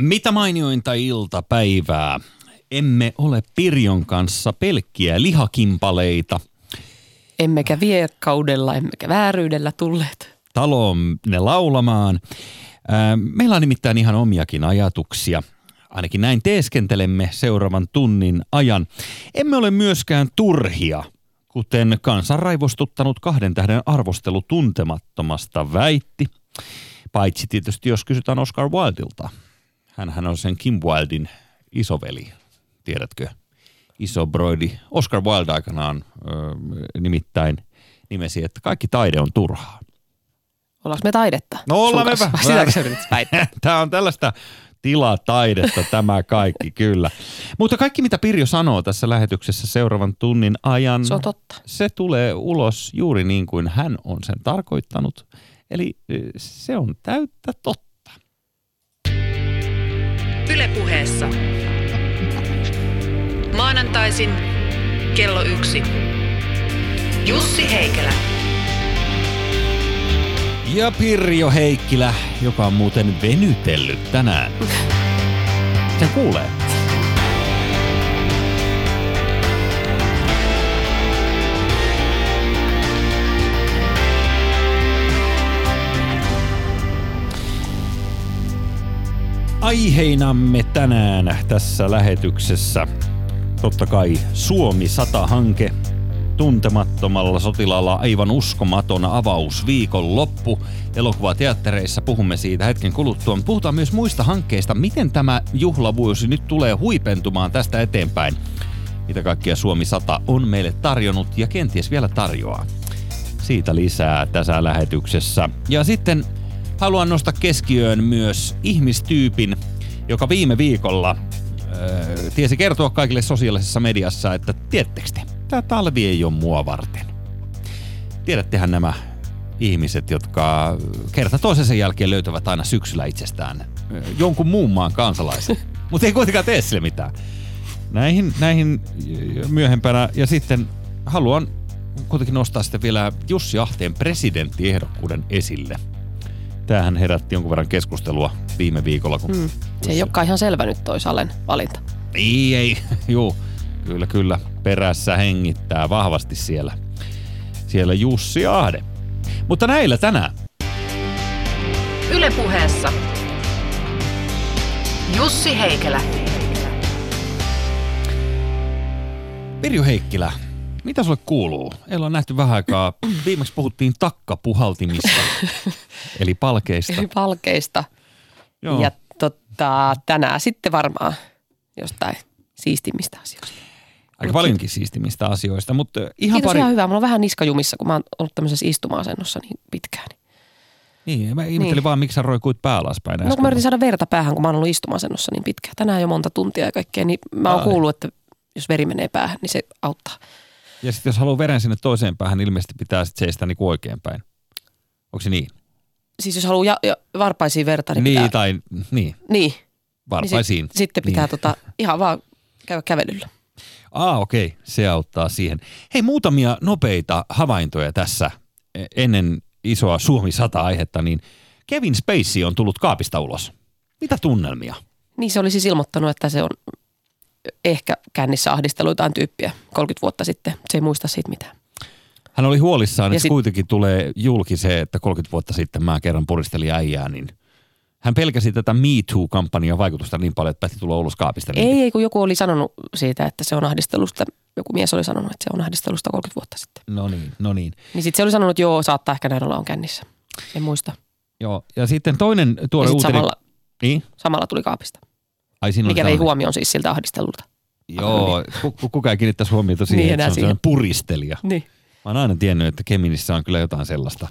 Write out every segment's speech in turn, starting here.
Mitä mainiointa iltapäivää. Emme ole Pirjon kanssa pelkkiä lihakimpaleita. Emmekä viekkaudella, emmekä vääryydellä tulleet. Taloon ne laulamaan. Ää, Meillä on nimittäin ihan omiakin ajatuksia. Ainakin näin teeskentelemme seuraavan tunnin ajan. Emme ole myöskään turhia, kuten kansan raivostuttanut kahden tähden arvostelu tuntemattomasta väitti. Paitsi tietysti, jos kysytään Oscar Wildelta. Hänhän on sen Kim Wildin isoveli, tiedätkö? Iso broidi. Oscar Wilde aikanaan ö, nimittäin nimesi, että kaikki taide on turhaa. Ollaanko me taidetta? No ollaan me vähän. Tämä on tällaista tilataidetta tämä kaikki, kyllä. Mutta kaikki, mitä Pirjo sanoo tässä lähetyksessä seuraavan tunnin ajan, Se on totta. se tulee ulos juuri niin kuin hän on sen tarkoittanut. Eli se on täyttä totta. Ylepuheessa. Maanantaisin kello yksi. Jussi Heikelä. Ja Pirjo Heikkilä, joka on muuten venytellyt tänään. Sen kuulee. Aiheinamme tänään tässä lähetyksessä totta kai Suomi 100-hanke, tuntemattomalla sotilaalla aivan uskomaton avaus viikon loppu. Elokuvateattereissa puhumme siitä hetken kuluttua. Puhutaan myös muista hankkeista, miten tämä juhlavuosi nyt tulee huipentumaan tästä eteenpäin. Mitä kaikkia Suomi 100 on meille tarjonnut ja kenties vielä tarjoaa. Siitä lisää tässä lähetyksessä. Ja sitten haluan nostaa keskiöön myös ihmistyypin, joka viime viikolla öö, tiesi kertoa kaikille sosiaalisessa mediassa, että tiedättekö te, tämä talvi ei ole mua varten. Tiedättehän nämä ihmiset, jotka kerta toisensa jälkeen löytävät aina syksyllä itsestään ö, jonkun muun maan kansalaisen, mutta ei kuitenkaan tee sille mitään. Näihin, näihin ö, myöhempänä ja sitten haluan kuitenkin nostaa sitten vielä Jussi Ahteen presidenttiehdokkuuden esille. Tämähän herätti jonkun verran keskustelua viime viikolla, kun Mm. Se ei olekaan ihan selvä nyt toi Salen valinta. ei, ei, juu. Kyllä, kyllä. Perässä hengittää vahvasti siellä. Siellä Jussi Ahde. Mutta näillä tänään. Ylepuheessa. Jussi Heikelä. Pirjo Heikkilä, mitä sulle kuuluu? Ei on nähty vähän aikaa. Viimeksi puhuttiin takkapuhaltimista, eli palkeista. Eli palkeista. Joo. Ja tota, tänään sitten varmaan jostain siistimmistä asioista. Aika paljonkin siistimistä asioista, mutta ihan Kiitos pari... ihan hyvä. Mulla on vähän niskajumissa, kun mä oon ollut tämmöisessä istuma-asennossa niin pitkään. Niin, mä ihmettelin Niin. vaan, miksi sä roikuit pää alaspäin No kun mä yritin saada verta päähän, kun mä oon ollut istuma-asennossa niin pitkään. Tänään jo monta tuntia ja kaikkea, niin mä oon Ai. kuullut, että jos veri menee päähän, niin se auttaa. Ja sitten jos haluaa veren sinne toiseen päähän, niin ilmeisesti pitää sitten seistä niin oikein päin. Onko se niin? Siis jos haluaa ja, ja varpaisiin verta, niin, Niin, pitää, tai niin, niin, niin varpaisiin. sit, sitten pitää Niin. tota, ihan vaan käydä kävelyllä. Ah, okei, okay. se auttaa siihen. Hei, muutamia nopeita havaintoja tässä e- ennen isoa Suomi 100-aihetta, niin Kevin Spacey on tullut kaapista ulos. Mitä tunnelmia? Niin se oli siis ilmoittanut, että se on ehkä kännissä ahdistellut jotain tyyppiä 30 vuotta sitten. Se ei muista siitä mitään. Hän oli huolissaan, että sit- kuitenkin tulee julki se, että 30 vuotta sitten mä kerran puristelin äijää, niin hän pelkäsi tätä Me Too-kampanjan vaikutusta niin paljon, että päätti tulla ulos kaapista. Niin Ei, ei, kun joku oli sanonut siitä, että se on ahdistelusta. Joku mies oli sanonut, että se on ahdistelusta 30 vuotta sitten. No niin, no niin. Niin sitten se oli sanonut, että joo, saattaa ehkä näin olla on kännissä. En muista. Joo, ja sitten toinen tuore uutinen. samalla, Niin? samalla tuli kaapista. Ai, siinä Mikä vei huomioon siis siltä ahdistelulta. Joo, ku- ku- kuka ei kiinnittäisi huomiota siihen, Niin, että se on siihen. sellainen puristelija. Niin. Mä oon aina tiennyt, että Keminissä on kyllä jotain sellaista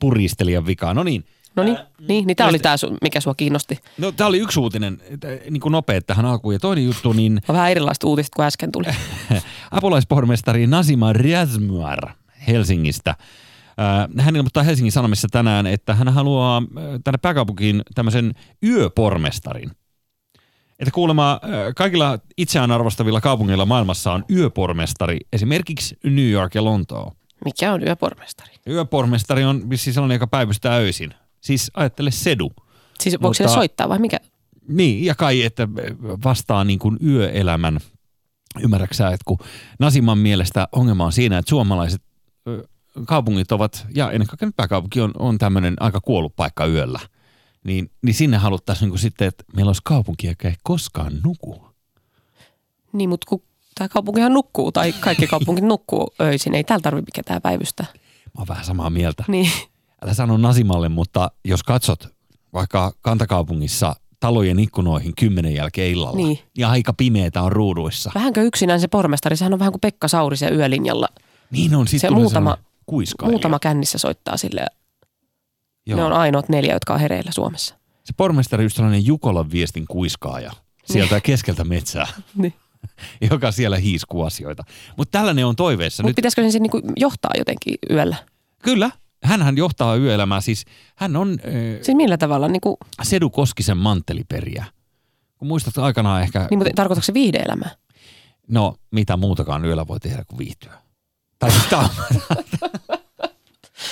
puristelijan vikaa. No niin, No niin, niin, niin tämä oli tämä, mikä sua kiinnosti. no tää oli yksi uutinen, että, niin kuin nopea tähän alkuun. Ja toinen juttu, niin On vähän erilaiset uutiset kuin äsken tuli. apulaispormestari Nasima Riazmuar Helsingistä. Äh, Hän ilmoittaa Helsingin Sanomissa tänään, että hän haluaa äh, tänne pääkaupunkiin tämmöisen yöpormestarin. Että kuulemma kaikilla itseään arvostavilla kaupungeilla maailmassa on yöpormestari, esimerkiksi New York ja Lontoo. Mikä on yöpormestari? Yöpormestari on vissiin sellainen, joka päivystää öisin. Siis ajattele sedu. Siis voiko Mutta- soittaa vai mikä? Niin, ja kai, että vastaa niin kuin yöelämän, ymmärräksä, että kun Nasiman mielestä ongelma on siinä, että suomalaiset kaupungit ovat, ja ennen kaikkea nyt pääkaupunki on, on tämmöinen aika kuollut paikka yöllä, niin, niin sinne haluttaisiin niin sitten, että meillä olisi kaupunki, joka ei koskaan nuku. Niin, mutta kun tämä kaupunkihan nukkuu, tai kaikki kaupungit nukkuu öisin, ei täällä tarvitse ketään päivystä. Mä oon vähän samaa mieltä. Niin, Älä sano Nasimalle, mutta jos katsot vaikka kantakaupungissa talojen ikkunoihin kymmenen jälkeen illalla, Niin. ja aika pimeetä on ruuduissa. vähänkö yksinään se pormestari, sehän on vähän kuin Pekka Saurisen yölinjalla. Niin on, Se sitten muutama- kuiskailija. Muutama kännissä soittaa sille. Joo. Ne on ainoat neljä, jotka on hereillä Suomessa. Se pormestari just sellainen Jukolan viestin kuiskaaja sieltä keskeltä metsää, Niin. joka siellä hiiskuu asioita. Mutta tällainen on toiveessa. Mutta pitäisikö sen niinku johtaa jotenkin yöllä? kyllä, hänhän johtaa yöelämää. Siis hän on äh, Siis millä tavalla? Niinku, Sedu Koskisen mantteliperiä. Kun muistat aikanaan ehkä, niin, mutta tarkoitatko se viihdeelämää? no mitä muutakaan yöllä voi tehdä kuin viihtyä. Tai siis tää on,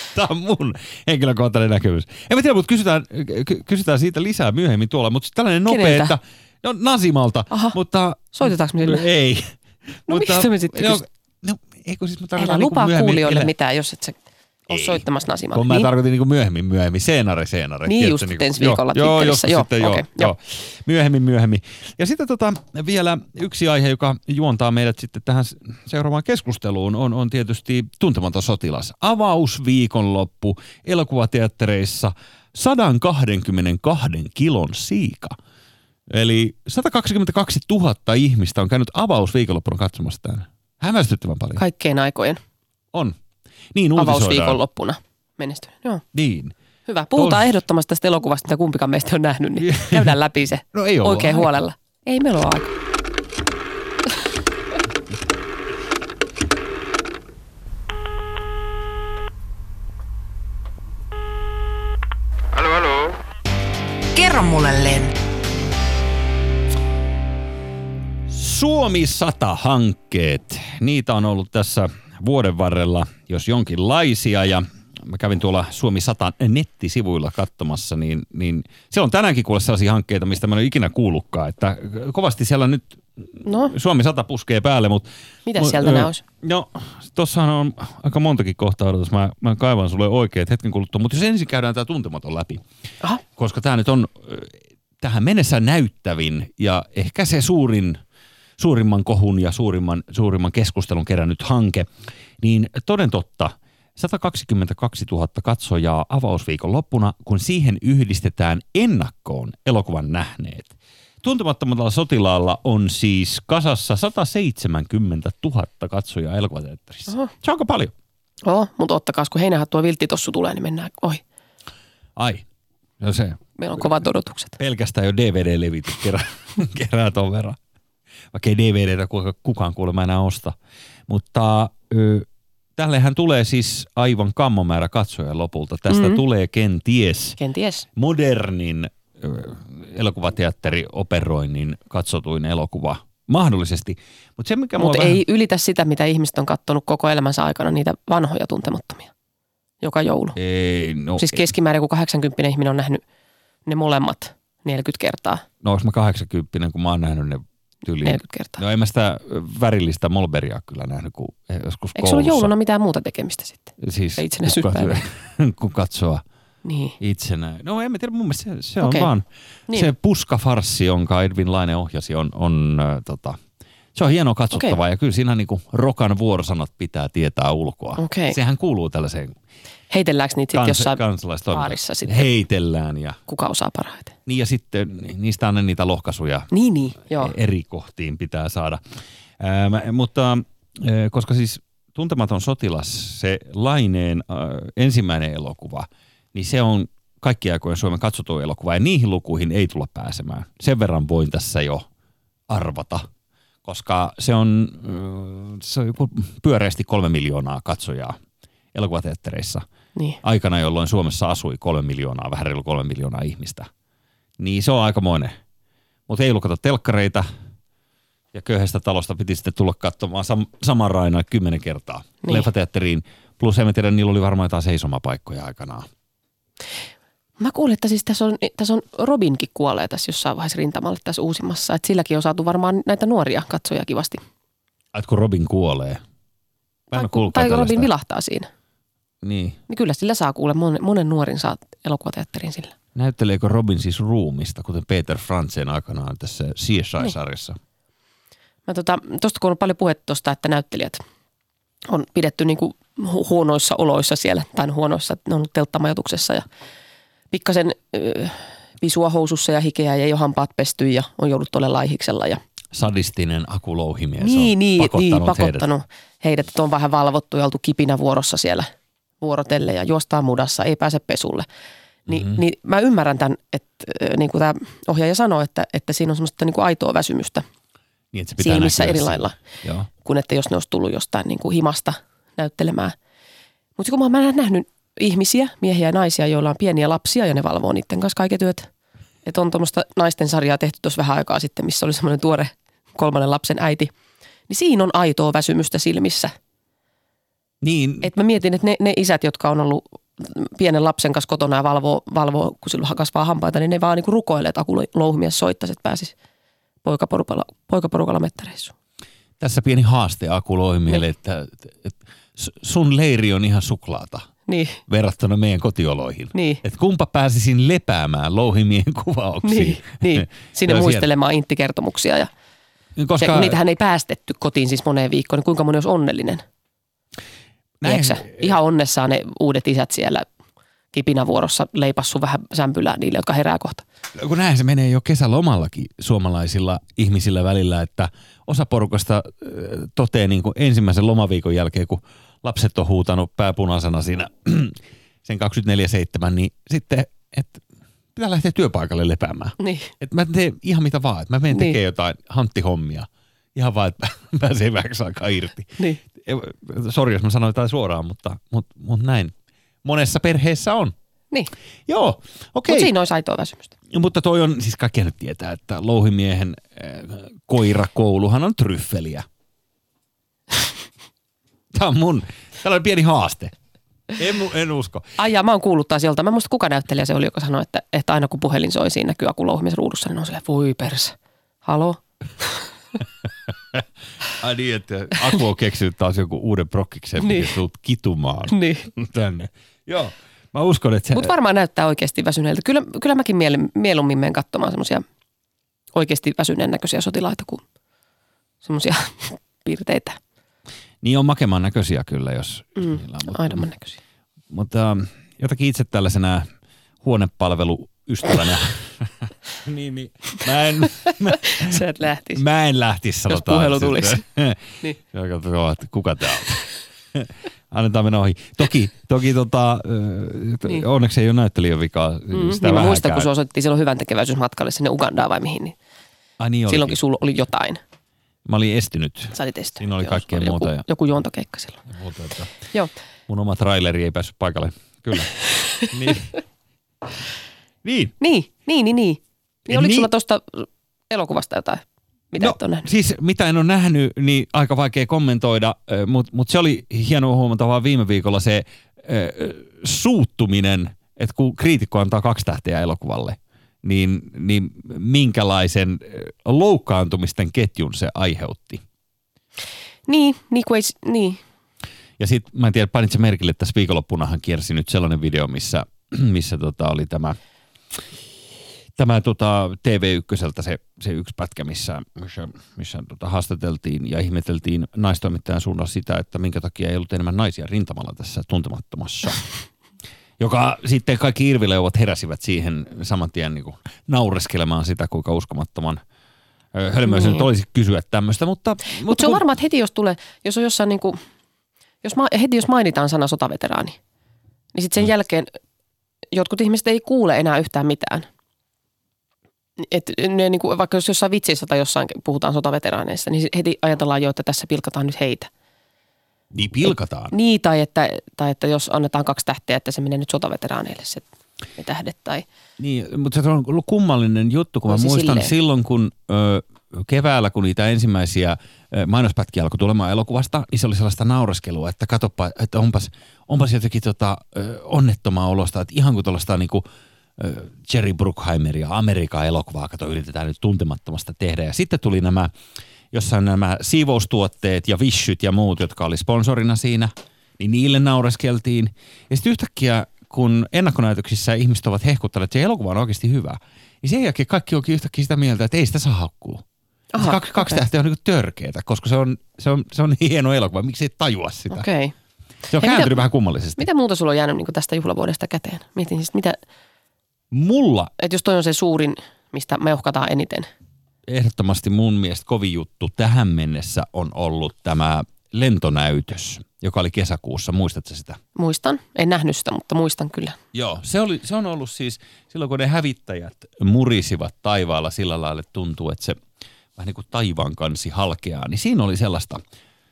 tää on mun henkilökohtainen näkemys. En mä tiedä, mutta kysytään, ky- kysytään siitä lisää myöhemmin tuolla. Mutta tällainen nopea, Keneltä? että no Nasimalta, Aha. mutta Soitetaanko me sille? Ei. No mistä me sitten no, no, eikö siis mä Älä niinku lupaa myöhemmin- kuulijoille mitään, jos et sä ole Ei. soittamassa Nasimalle. Kun mä Niin? tarkoitin niinku myöhemmin, myöhemmin, seenare, seenare. Niin just, niinku- ensi viikolla joo, joo, Twitterissä, joskus joo, sitten, joo, okei, joo. joo. Myöhemmin, myöhemmin. Ja sitten tota, vielä yksi aihe, joka juontaa meidät sitten tähän seuraavaan keskusteluun, on, on tietysti Tuntematon sotilas. Avausviikonloppu elokuvateattereissa 122 kilon siika. Eli 122 000 ihmistä on käynyt avausviikonloppuna katsomassa tämän. Hämmästyttävän paljon. Kaikkein aikojen On. Niin uutisoidaan. avausviikonloppuna menestynyt. Joo. Niin. Hyvä. Puhutaan Tos- ehdottomasti tästä elokuvasta, mitä kumpikaan meistä on nähnyt, niin käydään läpi se No ei oikein aika. huolella. Ei meillä ole aika. Halo, halo. Kerro mulle, Len. Suomi 100-hankkeet. Niitä on ollut tässä vuoden varrella, jos jonkinlaisia. Ja mä kävin tuolla Suomi 100 nettisivuilla katsomassa, niin, niin siellä on tänäänkin kuule sellaisia hankkeita, mistä mä en ole ikinä kuullutkaan. Että kovasti siellä nyt No, Suomi 100 puskee päälle, mutta... Mitäs sieltä ö, nää olisi? No, tossahan on aika montakin kohtaa odotus. Mä, mä kaivan sulle oikeat hetken kuluttua. Mutta jos ensin käydään tämä tuntematon läpi. aha, koska tämä nyt on tähän mennessä näyttävin ja ehkä se suurin, suurimman kohun ja suurimman, suurimman keskustelun kerännyt hanke, niin toden totta, 122 000 katsojaa avausviikon loppuna, kun siihen yhdistetään ennakkoon elokuvan nähneet. Tuntemattomalla sotilaalla on siis kasassa 170 000 katsojaa elokuvateatterissa. Oho. Se on aika paljon. oh, mutta ottakaa, kun heinähattua vilttitossu tulee, niin mennään ohi. Ai, no se Meillä on kovat odotukset. pelkästään jo DVD-levitys kerää, kerää ton verran. Vaikka ei DVDtä kuka- kukaan kuulemma enää osta. Mutta tällehän tulee siis aivan kammomäärä katsoja lopulta. Tästä Mhm. mm. tulee kenties Kenties. modernin elokuvateatterioperoinnin katsotuin elokuva mahdollisesti. Mutta se, mikä mua Mutta vähän... ei ylitä sitä, mitä ihmiset on kattonut koko elämänsä aikana, niitä vanhoja tuntemattomia. Joka joulu. Ei, no, Siis keskimäärin joku 80 ihminen on nähnyt ne molemmat 40 kertaa. no onko mä 80, kun mä oon nähnyt ne tyyliin. 40 kertaa. No en mä sitä värillistä Molberia kyllä nähnyt, kun joskus Eikö koulussa. jouluna mitään muuta tekemistä sitten? Siis itsenäisyyspäivä. kun, katsoo Niin. itsenä. No en mä tiedä, mun mielestä se, se on Okei. vaan Niin. se puskafarssi, jonka Edwin Laine ohjasi, on, on äh, tota, se on hienoa katsottavaa Okei. ja kyllä siinä niinku rokan vuorosanat pitää tietää ulkoa. Okei. Sehän kuuluu tällaiseen Heitelläänkö niitä sitten kans, jossain, baarissa sitten? Heitellään ja, kuka osaa parhaiten? niin ja sitten niistä aina niitä lohkaisuja Niin, niin, joo. eri kohtiin pitää saada. Ää, mä- mutta ää, koska siis Tuntematon sotilas, se Laineen ää, ensimmäinen elokuva, niin se on kaikki aikojen Suomen katsotuin elokuva ja niihin lukuihin ei tulla pääsemään. Sen verran voin tässä jo arvata, koska se on, ää, se on joku pyöreästi kolme miljoonaa katsojaa elokuvateattereissa Niin. aikana, jolloin Suomessa asui kolme miljoonaa, vähän reilu kolme miljoonaa ihmistä. Niin se on aikamoinen. Mutta ei ollut kato telkkareita ja köyhästä talosta piti sitten tulla katsomaan sam- saman raina kymmenen kertaa Niin. leffateatteriin. Plus en tiedä, niillä oli varmaan jotain seisomapaikkoja aikanaan. Mä kuulin, että siis tässä on, tässä on Robinkin kuolee tässä jossain vaiheessa rintamalle tässä uusimmassa. Että silläkin on saatu varmaan näitä nuoria katsoja kivasti. Et kun Robin kuolee. Mä Tai, kuullutkaan tai. Robin vilahtaa siinä. Niin. Niin kyllä sillä saa kuule, monen, monen nuorin saa elokuvateatterin sillä. Näytteleekö Robin siis ruumista, kuten Peter Frantzen aikanaan tässä CSI-sarjassa? Mä tota, tosta kun on paljon puhetta tosta, että näyttelijät on pidetty niinku hu- huonoissa oloissa siellä, tai huonoissa, ne on ollut telttamajoituksessa ja pikkasen ö, visua housussa ja hikeä ja ei ole hampaat pesty ja on joudut todella laihiksella ja Sadistinen akulouhimies niin, on niin, pakottanut, niin, pakottanut heidät. heidät, että on vähän valvottu ja oltu kipinä vuorossa siellä vuorotelle ja juostaan mudassa, ei pääse pesulle. Ni, Mhm. mm-hmm. niin mä ymmärrän tämän, että niin kuin tämä ohjaaja sanoi, että, että siinä on semmoista niin kuin aitoa väsymystä Niin, että se pitää silmissä eri lailla Joo. kuin että jos ne olisi tullut jostain niin kuin himasta näyttelemään. Mutta kun mä oon nähnyt ihmisiä, miehiä ja naisia, joilla on pieniä lapsia ja ne valvoo niiden kanssa kaiken työt. Että on tuommoista naisten sarjaa tehty tuossa vähän aikaa sitten, missä oli semmoinen tuore kolmannen lapsen äiti. Niin siinä on aitoa väsymystä silmissä. Niin, Et mä mietin, että ne, ne isät, jotka on ollut pienen lapsen kanssa kotona ja valvoo, valvoo kun silloin kasvaa hampaita, niin ne vaan niin rukoilee, että Aku Louhimies soittaisi, että pääsisi poikaporukalla, poikaporukalla mettäreissuun. tässä pieni haaste Aku Lohimielle, Niin. että, että sun leiri on ihan suklaata Niin, verrattuna meidän kotioloihin. Niin. Että kumpa pääsisin lepäämään louhimien kuvauksiin. niin, niin. Sinne muistelemaan intti-kertomuksia ja siellä- Koska... Se, niitähän ei päästetty kotiin siis moneen viikkoon, niin kuinka moni olisi onnellinen? näin, Ihan onnessaan ne uudet isät siellä kipinävuorossa leipassu vähän sämpylää niille, jotka herää kohta. kun näin se menee jo kesälomallakin suomalaisilla ihmisillä välillä, että osa porukasta toteaa niin kuin ensimmäisen lomaviikon jälkeen, kun lapset on huutanut pääpunaisena siinä sen 24-7, niin sitten, että pitää lähteä työpaikalle lepäämään. Niin. Että mä teen ihan mitä vaan, että mä menen Niin. tekemään jotain hanttihommia. Ihan vaan, että pääsee vähäksi aikaa irti. Niin. Sori, jos mä sanoin jotain suoraan, mutta, mutta, mutta näin. Monessa perheessä on. niin. Joo, okei. Mutta siinä olisi aitoa väsymystä. Mutta toi on, siis kaikki nyt tietää, että louhimiehen äh, koirakouluhan on tryffeliä. Tämä on mun, tällainen pieni haaste. En, en usko. Ai jaa, mä oon kuullut taas jolta. Mä en muista kuka näyttelijä se oli, joka sanoi, että, että aina kun puhelin soi siinä näkyy Aku Louhimies ruudussa, niin on silleen, voi perse. Halo? Ai niin, että Aku on keksinyt taas joku uuden prokkiksen, Niin. mikä sut kitumaan Niin. tänne. Joo, mä uskon, että se... Mutta varmaan näyttää oikeasti väsyneeltä. Kyllä, kyllä mäkin miele- mieluummin menen katsomaan semmoisia oikeasti väsyneen näköisiä sotilaita kuin semmoisia piirteitä. Niin on makeman näköisiä kyllä, jos, jos Mm, niillä on. Mutta, aidomman näköisiä. mutta ähm, jotakin itse tällaisena huonepalveluystävänä, niin, niin, mä en, mä, Se, että lähtisi. Mä en lähtisi, sanotaan. puhelu sitten. tulisi. niin. Ja katsotaan, että kuka tää on. Annetaan mennä ohi. Toki, toki tota, niin. Niin. onneksi ei ole näyttelijän vikaa. Mm, Sitä niin mä muistan, kun se osoitti silloin hyvän tekeväisyysmatkalle sinne Ugandaan vai mihin, niin Ai niin silloinkin sulla oli jotain. Mä olin estynyt. Sä olit estynyt. Siinä oli Joo, kaikkea sulla muuta Joku, ja- joku juontokeikka silloin. Muuta, että Joo. mun oma traileri ei päässyt paikalle. Kyllä. niin. niin. Niin, niin, niin, niin. Niin oliko Niin. sulla tuosta elokuvasta jotain, mitä no, et ole nähnyt? siis mitä en ole nähnyt, niin aika vaikea kommentoida, mutta mut se oli hienoa huomata vaan viime viikolla se ö, suuttuminen, että kun kriitikko antaa kaksi tähteä elokuvalle, niin, niin minkälaisen loukkaantumisten ketjun se aiheutti. Niin, niin kuin ei, niin. Ja sitten mä en tiedä, painitse merkille, että tässä viikonloppunahan kiersi nyt sellainen video, missä, missä tota oli tämä, tämä tota TV1 se, se yksi pätkä, missä, missä, missä tota haastateltiin ja ihmeteltiin naistoimittajan suunnalla sitä, että minkä takia ei ollut enemmän naisia rintamalla tässä tuntemattomassa. Joka sitten kaikki irvileuvat heräsivät siihen saman tien niin kuin naureskelemaan sitä, kuinka uskomattoman hölmöisen Niin. nyt olisi kysyä tämmöistä, mutta... Mutta se on kun- varmaan, että heti jos tulee, jos on jossain niin kuin, jos ma, heti jos mainitaan sana sotaveteraani, niin sitten sen Mm. jälkeen jotkut ihmiset ei kuule enää yhtään mitään. Et ne niin kuin, vaikka jos jossain vitsissä tai jossain puhutaan sotaveteraaneista, niin heti ajatellaan jo, että tässä pilkataan nyt heitä. Niin pilkataan. Niin, tai että, tai että jos annetaan kaksi tähteä, että se menee nyt sotaveteraaneille se ne tähdet. Tai, Niin, mutta se on ollut kummallinen juttu, kun mä muistan silleen. silloin, kun ö, keväällä, kun niitä ensimmäisiä mainospätkiä alkoi tulemaan elokuvasta, niin se oli sellaista naureskelua, että katoppa, että onpas, onpas jotenkin tota, onnettomaa olosta, että ihan kuin tuollaista niinku, Jerry Bruckheimeria, Amerikan elokuvaa, kato yritetään nyt tuntemattomasta tehdä. Ja sitten tuli nämä, jossain nämä siivoustuotteet ja vissyt ja muut, jotka oli sponsorina siinä, niin niille naureskeltiin. Ja sitten yhtäkkiä, kun ennakkonäytöksissä ihmiset ovat hehkuttaneet, että se elokuva on oikeasti hyvä, niin sen jälkeen kaikki onkin yhtäkkiä sitä mieltä, että ei sitä saa haukkua. Aha, kaksi, kaksi okei. tähteä on niin törkeetä, koska se on, se, on, se on niin hieno elokuva. Miksi ei tajua sitä? Okay. Okei. Okay. Se on Hei, kääntynyt mitä- vähän kummallisesti. Mitä muuta sulla on jäänyt niin tästä juhlavuodesta käteen? Mietin siis, mitä, Mulla että jos toi on se suurin, mistä me uhkataan eniten. Ehdottomasti mun mielestä kovin juttu tähän mennessä on ollut tämä lentonäytös, joka oli kesäkuussa. Muistatko sitä? Muistan. En nähnyt sitä, mutta muistan kyllä. Joo. Se, oli, se on ollut siis silloin, kun ne hävittäjät murisivat taivaalla sillä lailla, että tuntuu, että se vähän niin kuin taivaan kansi halkeaa. Niin siinä oli sellaista,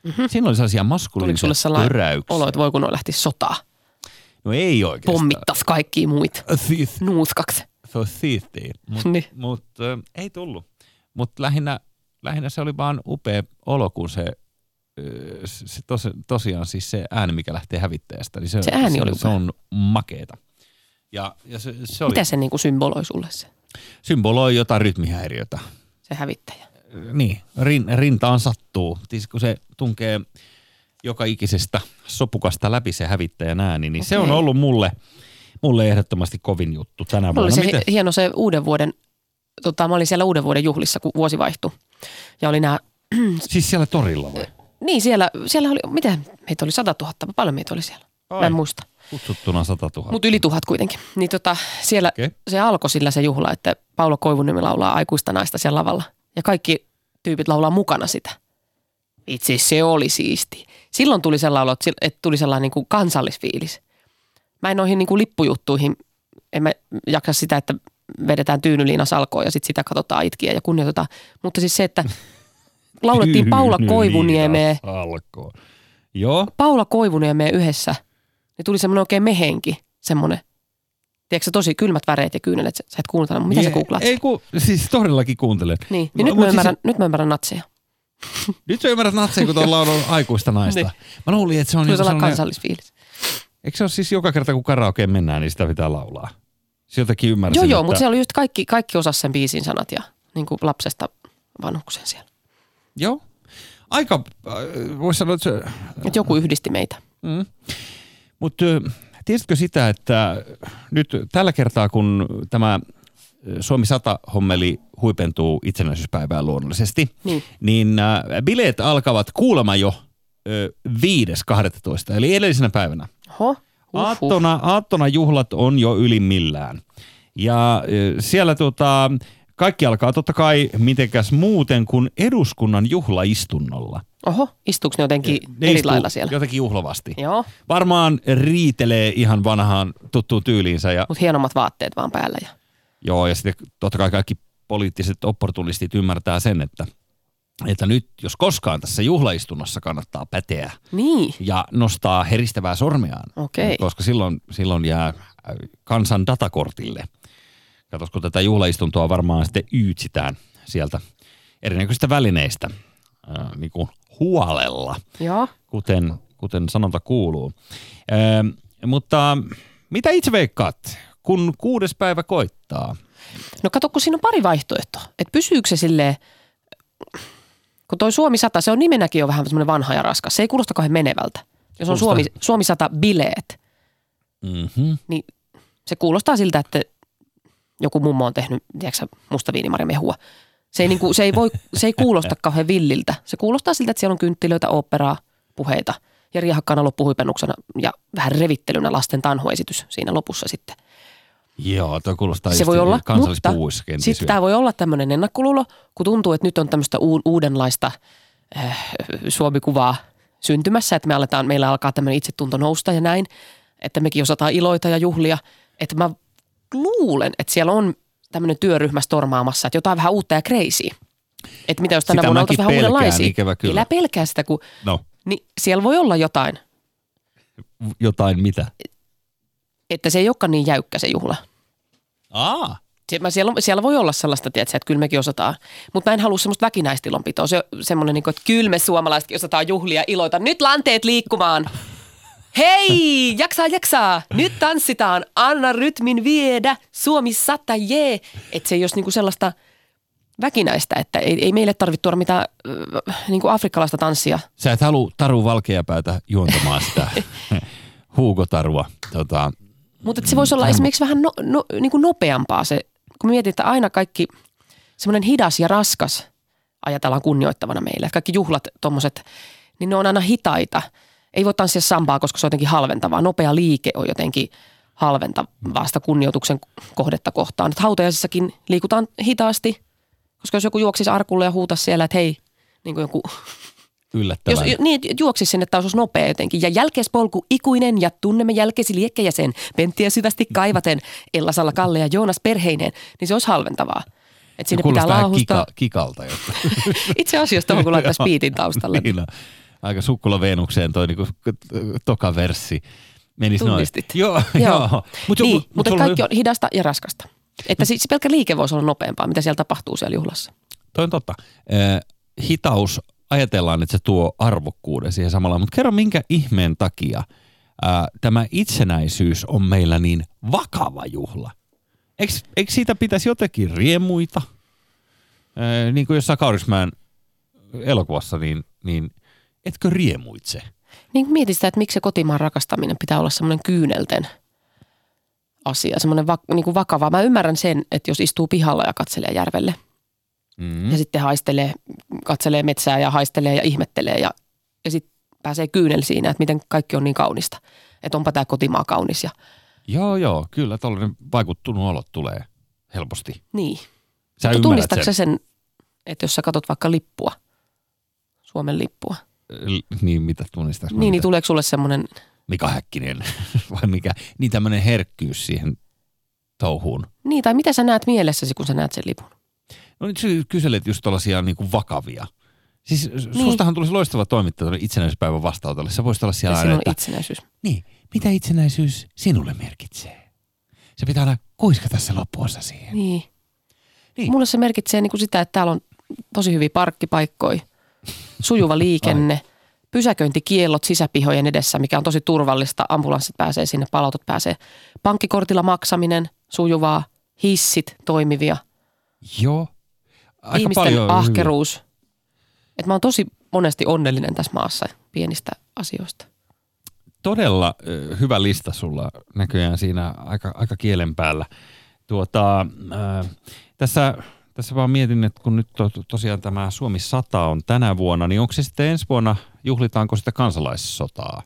mm-hmm. siinä oli sellaisia maskuliinisia töräyksiä. olo, että voi kun lähti sotaa? No ei oikeastaan. Pommittas kaikkia muita. Siis, Nuuskaksi. se on siistiä, mutta Niin. mut, äh, ei tullut. Mutta lähinnä, lähinnä se oli vaan upea olo, kun se, se tos, tosiaan siis se ääni, mikä lähtee hävittäjästä, niin se, Se ääni se, oli se on makeeta. Ja, ja se, se oli, Mitä se niin kuin symboloi sulle se, symboloi jotain rytmihäiriötä. se hävittäjä? Niin, rin, rintaan sattuu. Siis kun se tunkee joka ikisestä sopukasta läpi se hävittäjän ääni, niin se on ollut mulle, mulle ehdottomasti kovin juttu tänä Mulla oli vuonna. se Miten- hi- hieno se uuden vuoden, tota, mä olin siellä uuden vuoden juhlissa, kun vuosi vaihtui. Ja oli nämä, Siis siellä torilla vai? niin siellä, siellä oli, mitä meitä oli 100 000, paljon meitä oli siellä. Mä Ai. en muista. Kutsuttuna 100 000. Mutta yli tuhat kuitenkin. Niin tota, siellä Okei. se alkoi sillä se juhla, että Paula Koivuniemi laulaa aikuista naista siellä lavalla. Ja kaikki tyypit laulaa mukana sitä. Itse se oli siisti. Silloin tuli sellainen olo, että tuli sellainen niin kuin kansallisfiilis. Mä en noihin niin kuin lippujuttuihin, en mä jaksa sitä, että vedetään tyynyliina salkoon ja sitten sitä katsotaan itkiä ja kunnioitetaan. Mutta siis se, että laulettiin Paula alkoi. Joo. Paula Koivuniemeä yhdessä, niin tuli semmoinen oikein mehenki, semmoinen. Tiedätkö sä, tosi kylmät väreet ja kyynelet, sä sä et kuuntele, mutta mitä sä Ei- googlaat? Ei kun, siis todellakin kuuntelen. Niin, niin nyt, mä siis- ymmärrän, nyt mä ymmärrän natseja. Nyt sä ymmärrät natseja, kun tuolla on aikuista naista. Niin. Mä luulin, että se on Tuli joku sellainen sellainen, kansallisfiilis. eikö se ole siis joka kerta kun karaokeen mennään, niin sitä pitää laulaa? Sieltäkin ymmärsin, Joo, joo, että, mutta siellä oli just kaikki, kaikki osas sen biisin sanat ja niin kuin lapsesta vanhukseen siellä. Joo. Aika, äh, voisi sanoa, että se, Että joku yhdisti meitä. Mm. Mutta tiesitkö sitä, että nyt tällä kertaa, kun tämä Suomi 100-hommeli huipentuu itsenäisyyspäivään luonnollisesti, Niin. niin äh, bileet alkavat kuulemma jo ö, 5.12. eli edellisenä päivänä. Oho, uhuh. Aattona, aattona juhlat on jo ylimmillään. Ja ö, siellä tota, kaikki alkaa totta kai mitenkäs muuten kuin eduskunnan juhlaistunnolla. Oho, istuuko ne jotenkin Ne eri lailla siellä? Jotenkin juhlavasti. Joo, Varmaan riitelee ihan vanhaan tuttuun tyyliinsä. Ja, mutta hienommat vaatteet vaan päällä. Ja... joo, ja sitten totta kai kaikki poliittiset opportunistit ymmärtää sen, että, että nyt jos koskaan tässä juhlaistunnossa kannattaa päteä Niin, ja nostaa heristävää sormeaan, Okei. koska silloin, silloin jää äh, kansan datakortille. Katos, kun tätä juhlaistuntoa varmaan sitten yytsitään sieltä erinäköisistä välineistä äh, niin kuin huolella joo. kuten, kuten sanonta kuuluu. Ö, mutta mitä itse veikkaat, kun kuudes päivä koittaa? No kato, kun siinä on pari vaihtoehtoa. Että pysyykö se silleen, kun toi Suomi 100, se on nimenäkin jo vähän semmoinen vanha ja raskas. Se ei kuulosta kauhean menevältä. Jos on. Suomi, Suomi 100 bileet, Mm-hmm. niin se kuulostaa siltä, että joku mummo on tehnyt, tiedätkö mustaviinimarjamehua. Se ei, niinku, se, ei voi, se ei kuulosta kauhean villiltä. Se kuulostaa siltä, että siellä on kynttilöitä, oopperaa, puheita ja riehakkaana loppuhuipennuksena ja vähän revittelynä lasten tanhuesitys siinä lopussa sitten. Joo, tuo kuulostaa Se voi olla, mutta kansallispuvuissa kenties sitten tämä voi olla tämmöinen ennakkoluulo, kun tuntuu, että nyt on tämmöistä uudenlaista äh, Suomi-kuvaa syntymässä, että me aletaan, meillä alkaa tämmöinen itsetunto nousta ja näin, että mekin osataan iloita ja juhlia. Että mä luulen, että siellä on tämmöinen työryhmä stormaamassa, että jotain vähän uutta ja crazy. Että mitä jos tänä Sitä vuonna oltaisiin vähän uudenlaisia. ikävä kyllä. Elä pelkää sitä, kun No, niin siellä voi olla jotain, jotain mitä? että se ei olekaan niin jäykkä se juhla. Aa, Mä siellä, on- siellä voi olla sellaista, tiedätkö, että kyllä mekin osataan. Mutta mä en halua semmoista väkinäistilonpitoa. Se semmoinen, niin kuin, että kyllä me suomalaisetkin osataan juhlia iloita. Nyt lanteet liikkumaan. Hei, jaksaa, jaksaa. Nyt tanssitaan. Anna rytmin viedä. Suomi sata, jee. Että se ei olisi niinku sellaista väkinäistä, että ei, ei meille tarvitse tuoda mitään äh, niinku afrikkalaista tanssia. Sä et halua Taru Valkeapäätä juontamaan sitä Hugo Tarua. Tota, Mutta se voisi olla esimerkiksi vähän no, no, niinku nopeampaa se, kun mietin, että aina kaikki semmoinen hidas ja raskas ajatellaan kunnioittavana meille. Että kaikki juhlat, tommoset, niin ne on aina hitaita. Ei voi tanssia sambaa, koska se on jotenkin halventavaa. Nopea liike on jotenkin halventavaa sitä kunnioituksen kohdetta kohtaan. Että hautajaisissakin liikutaan hitaasti, koska jos joku juoksisi arkulle ja huutaisi siellä, että hei, niin kuin joku, jos, yllättävän. niin, juoksisi sinne, että olisi nopea jotenkin. Ja jälkeispolku ikuinen ja tunnemme jälkeisi liekkejä sen, Penttiä syvästi kaivaten, Ella Salla Kalle ja Joonas perheineen, niin se olisi halventavaa. Että sinne pitää Kuulostaa laahustaa. kika, kikalta. Jotta. Itse asiassa tuohon kun laittaisi biitin taustalle. niin on. Aika sukkula Venukseen toi niinku toka verssi. Menisi noin. Tunnistit. Joo, Joo. joo. Mut niin, joku- mutta sulla kaikki on hidasta ja raskasta. Että siis pelkkä liike voisi olla nopeampaa, mitä siellä tapahtuu siellä juhlassa. Toi on totta. Eh, hitaus, ajatellaan, että se tuo arvokkuuden siihen samalla, mutta kerro minkä ihmeen takia ää, tämä itsenäisyys on meillä niin vakava juhla. Eikö, eikö siitä pitäisi jotenkin riemuita? Ää, niin kuin jossain Kaurismäen elokuvassa, niin, niin etkö riemuitse? Niin kun mietit sitä, että miksi se kotimaan rakastaminen pitää olla semmoinen kyynelten asia, semmoinen va, niin kuin vakava. Mä ymmärrän sen, että jos istuu pihalla ja katselee järvelle Mm. ja sitten haistelee, katselee metsää ja haistelee ja ihmettelee ja, ja sitten pääsee kyynel siinä, että miten kaikki on niin kaunista. Että onpa tämä kotimaa kaunis ja Joo, joo, kyllä tällainen vaikuttunut olot tulee helposti. niin. Sä Mutta tunnistatko sen. sen, että jos sä katsot vaikka lippua, Suomen lippua, L- Niin, mitä tunnistaa? niin, niin tuleeko sulle semmoinen, Mika Häkkinen vai mikä, niin tämmöinen herkkyys siihen touhuun. niin tai mitä sä näet mielessäsi, kun sä näet sen lipun? No nyt sä kyselet just tällaisia niin kuin vakavia. Siis niin. Sustahan tulisi loistava toimittaja itsenäisyyspäivän vastaanotolle. Sä voisit olla siellä Ja aina, että, itsenäisyys. niin, mitä itsenäisyys sinulle merkitsee? Se pitää aina kuiskata se loppuosa siihen. Niin. Niin. niin. Mulle se merkitsee niin kuin sitä, että täällä on tosi hyviä parkkipaikkoja, sujuva liikenne, pysäköintikiellot sisäpihojen edessä, mikä on tosi turvallista. Ambulanssit pääsee sinne, palautot pääsee. Pankkikortilla maksaminen, sujuvaa, hissit toimivia, Joo. Aika ihmisten paljon hyviä. ahkeruus. Et mä oon tosi monesti onnellinen tässä maassa pienistä asioista. todella hyvä lista sulla näköjään siinä aika, aika kielen päällä. Tuota, ää, tässä, tässä vaan mietin, että kun nyt to, tosiaan tämä Suomi 100 on tänä vuonna, niin onko se sitten ensi vuonna, juhlitaanko sitä kansalaissotaa?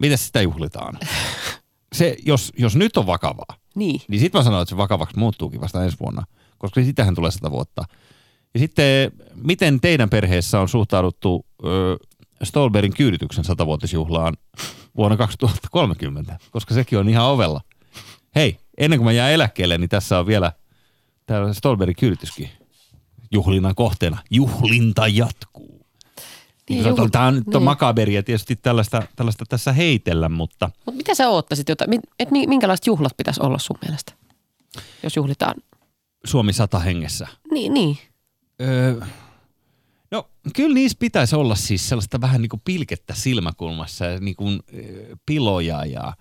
Miten sitä juhlitaan? Se, jos, jos nyt on vakavaa, Niin. niin sitten mä sanon, että se vakavaksi muuttuukin vasta ensi vuonna, koska sitähän tulee sata vuotta. Ja sitten, miten teidän perheessä on suhtauduttu ö, Stolberin kyydityksen satavuotisjuhlaan vuonna 2030, koska sekin on ihan ovella. Hei, ennen kuin mä jään eläkkeelle, niin tässä on vielä täällä Stolberin kyydityskin juhlinnan kohteena. Juhlinta jatkuu. Niin, Tämä on nyt on niin. makaberia tietysti tällaista, tällaista tässä heitellä, mutta Mutta mitä sä oottaisit, jota, mi- et juhlat pitäisi olla sun mielestä, jos juhlitaan? Suomi 100 hengessä. Niin, niin. Öö, no kyllä niissä pitäisi olla siis sellaista vähän niin kuin pilkettä silmäkulmassa ja niin kuin piloja ja,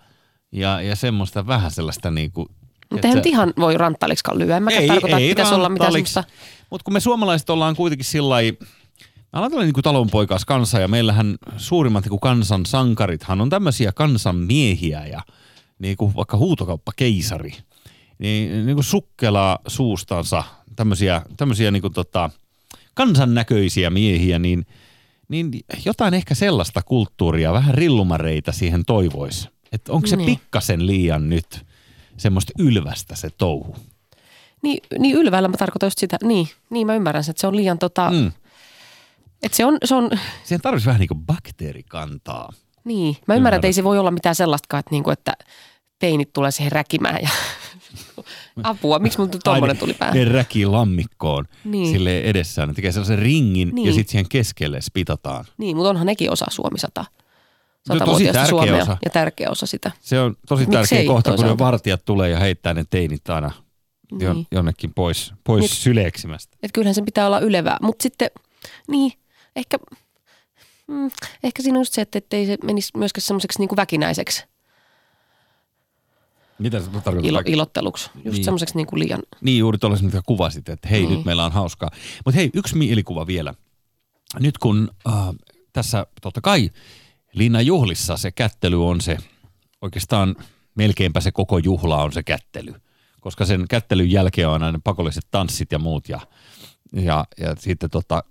ja, ja semmoista vähän sellaista niin kuin, Mutta eihän ihan voi ranttaliksikaan lyödä. Mäkään Ei, tarkoita, ei että pitäisi olla mitään semmoista. Mutta kun me suomalaiset ollaan kuitenkin sillä lailla, ollaan tällainen niin talonpoikas kansa ja meillähän suurimmat niin kuin kansan sankarithan on tämmöisiä kansan miehiä ja niin kuin vaikka huutokauppakeisari. Niin, niin kuin sukkelaa suustansa tämmöisiä, tämmöisiä niin kuin tota, kansannäköisiä miehiä, niin, niin jotain ehkä sellaista kulttuuria, vähän rillumareita siihen toivoisi. Että onko se Niin. pikkasen liian nyt semmoista ylvästä se touhu? Niin, niin ylväillä mä tarkoitan just sitä. Niin, niin mä ymmärrän sen, että se on liian tota, mm. Että se on, se on, Siihen tarvitsisi vähän niin kuin bakteerikantaa. niin. Mä ymmärrän, että ei se voi olla mitään sellaistakaan, että, niinku, että teinit tulee siihen räkimään ja apua, miksi mun tuommoinen tuli päähän? Ne räkii lammikkoon Niin. sille edessään. Ne tekee sellaisen ringin niin. Ja sitten siihen keskelle spitataan. Niin, mutta onhan nekin osa Suomi 100. tosi 100-vuotiaista tärkeä Suomea osa. ja tärkeä osa sitä. Se on tosi Miksei tärkeä kohta, kun ne toisaalta? vartijat tulee ja heittää ne teinit aina Niin. jonnekin pois, pois Niin. syleeksimästä. Että kyllähän sen pitää olla ylevää. Mutta sitten, niin, ehkä Mm, ehkä siinä on just se, että ettei se menisi myöskään semmoiseksi niin väkinäiseksi Mitä se tarkoittaa? ilo, ilotteluksi. Just Niin. semmoiseksi niin kuin liian, Niin juuri tuollaiset, mitä kuvasit, että hei, niin. Niin. nyt meillä on hauskaa. Mutta hei, yksi mielikuva vielä. Nyt kun äh, tässä totta kai linnan juhlissa se kättely on se, oikeastaan melkeinpä se koko juhla on se kättely. Koska sen kättelyn jälkeen on aina pakolliset tanssit ja muut ja, ja, ja sitten tota,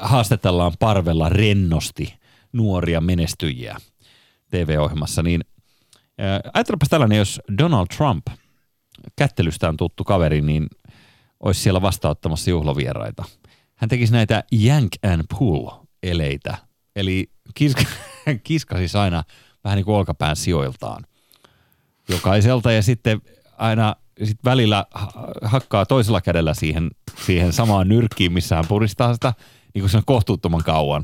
haastatellaan parvella rennosti nuoria menestyjiä TV-ohjelmassa, niin äh, ajattelepas tällainen, jos Donald Trump – kättelystään tuttu kaveri, niin olisi siellä vastaanottamassa juhlavieraita. Hän tekisi näitä yank and pull-eleitä, eli kiska, kiskasi aina vähän niin kuin olkapään sijoiltaan jokaiselta ja sitten aina sit välillä ha- hakkaa toisella kädellä siihen, siihen samaan nyrkkiin, missä hän puristaa sitä niin kuin sen kohtuuttoman kauan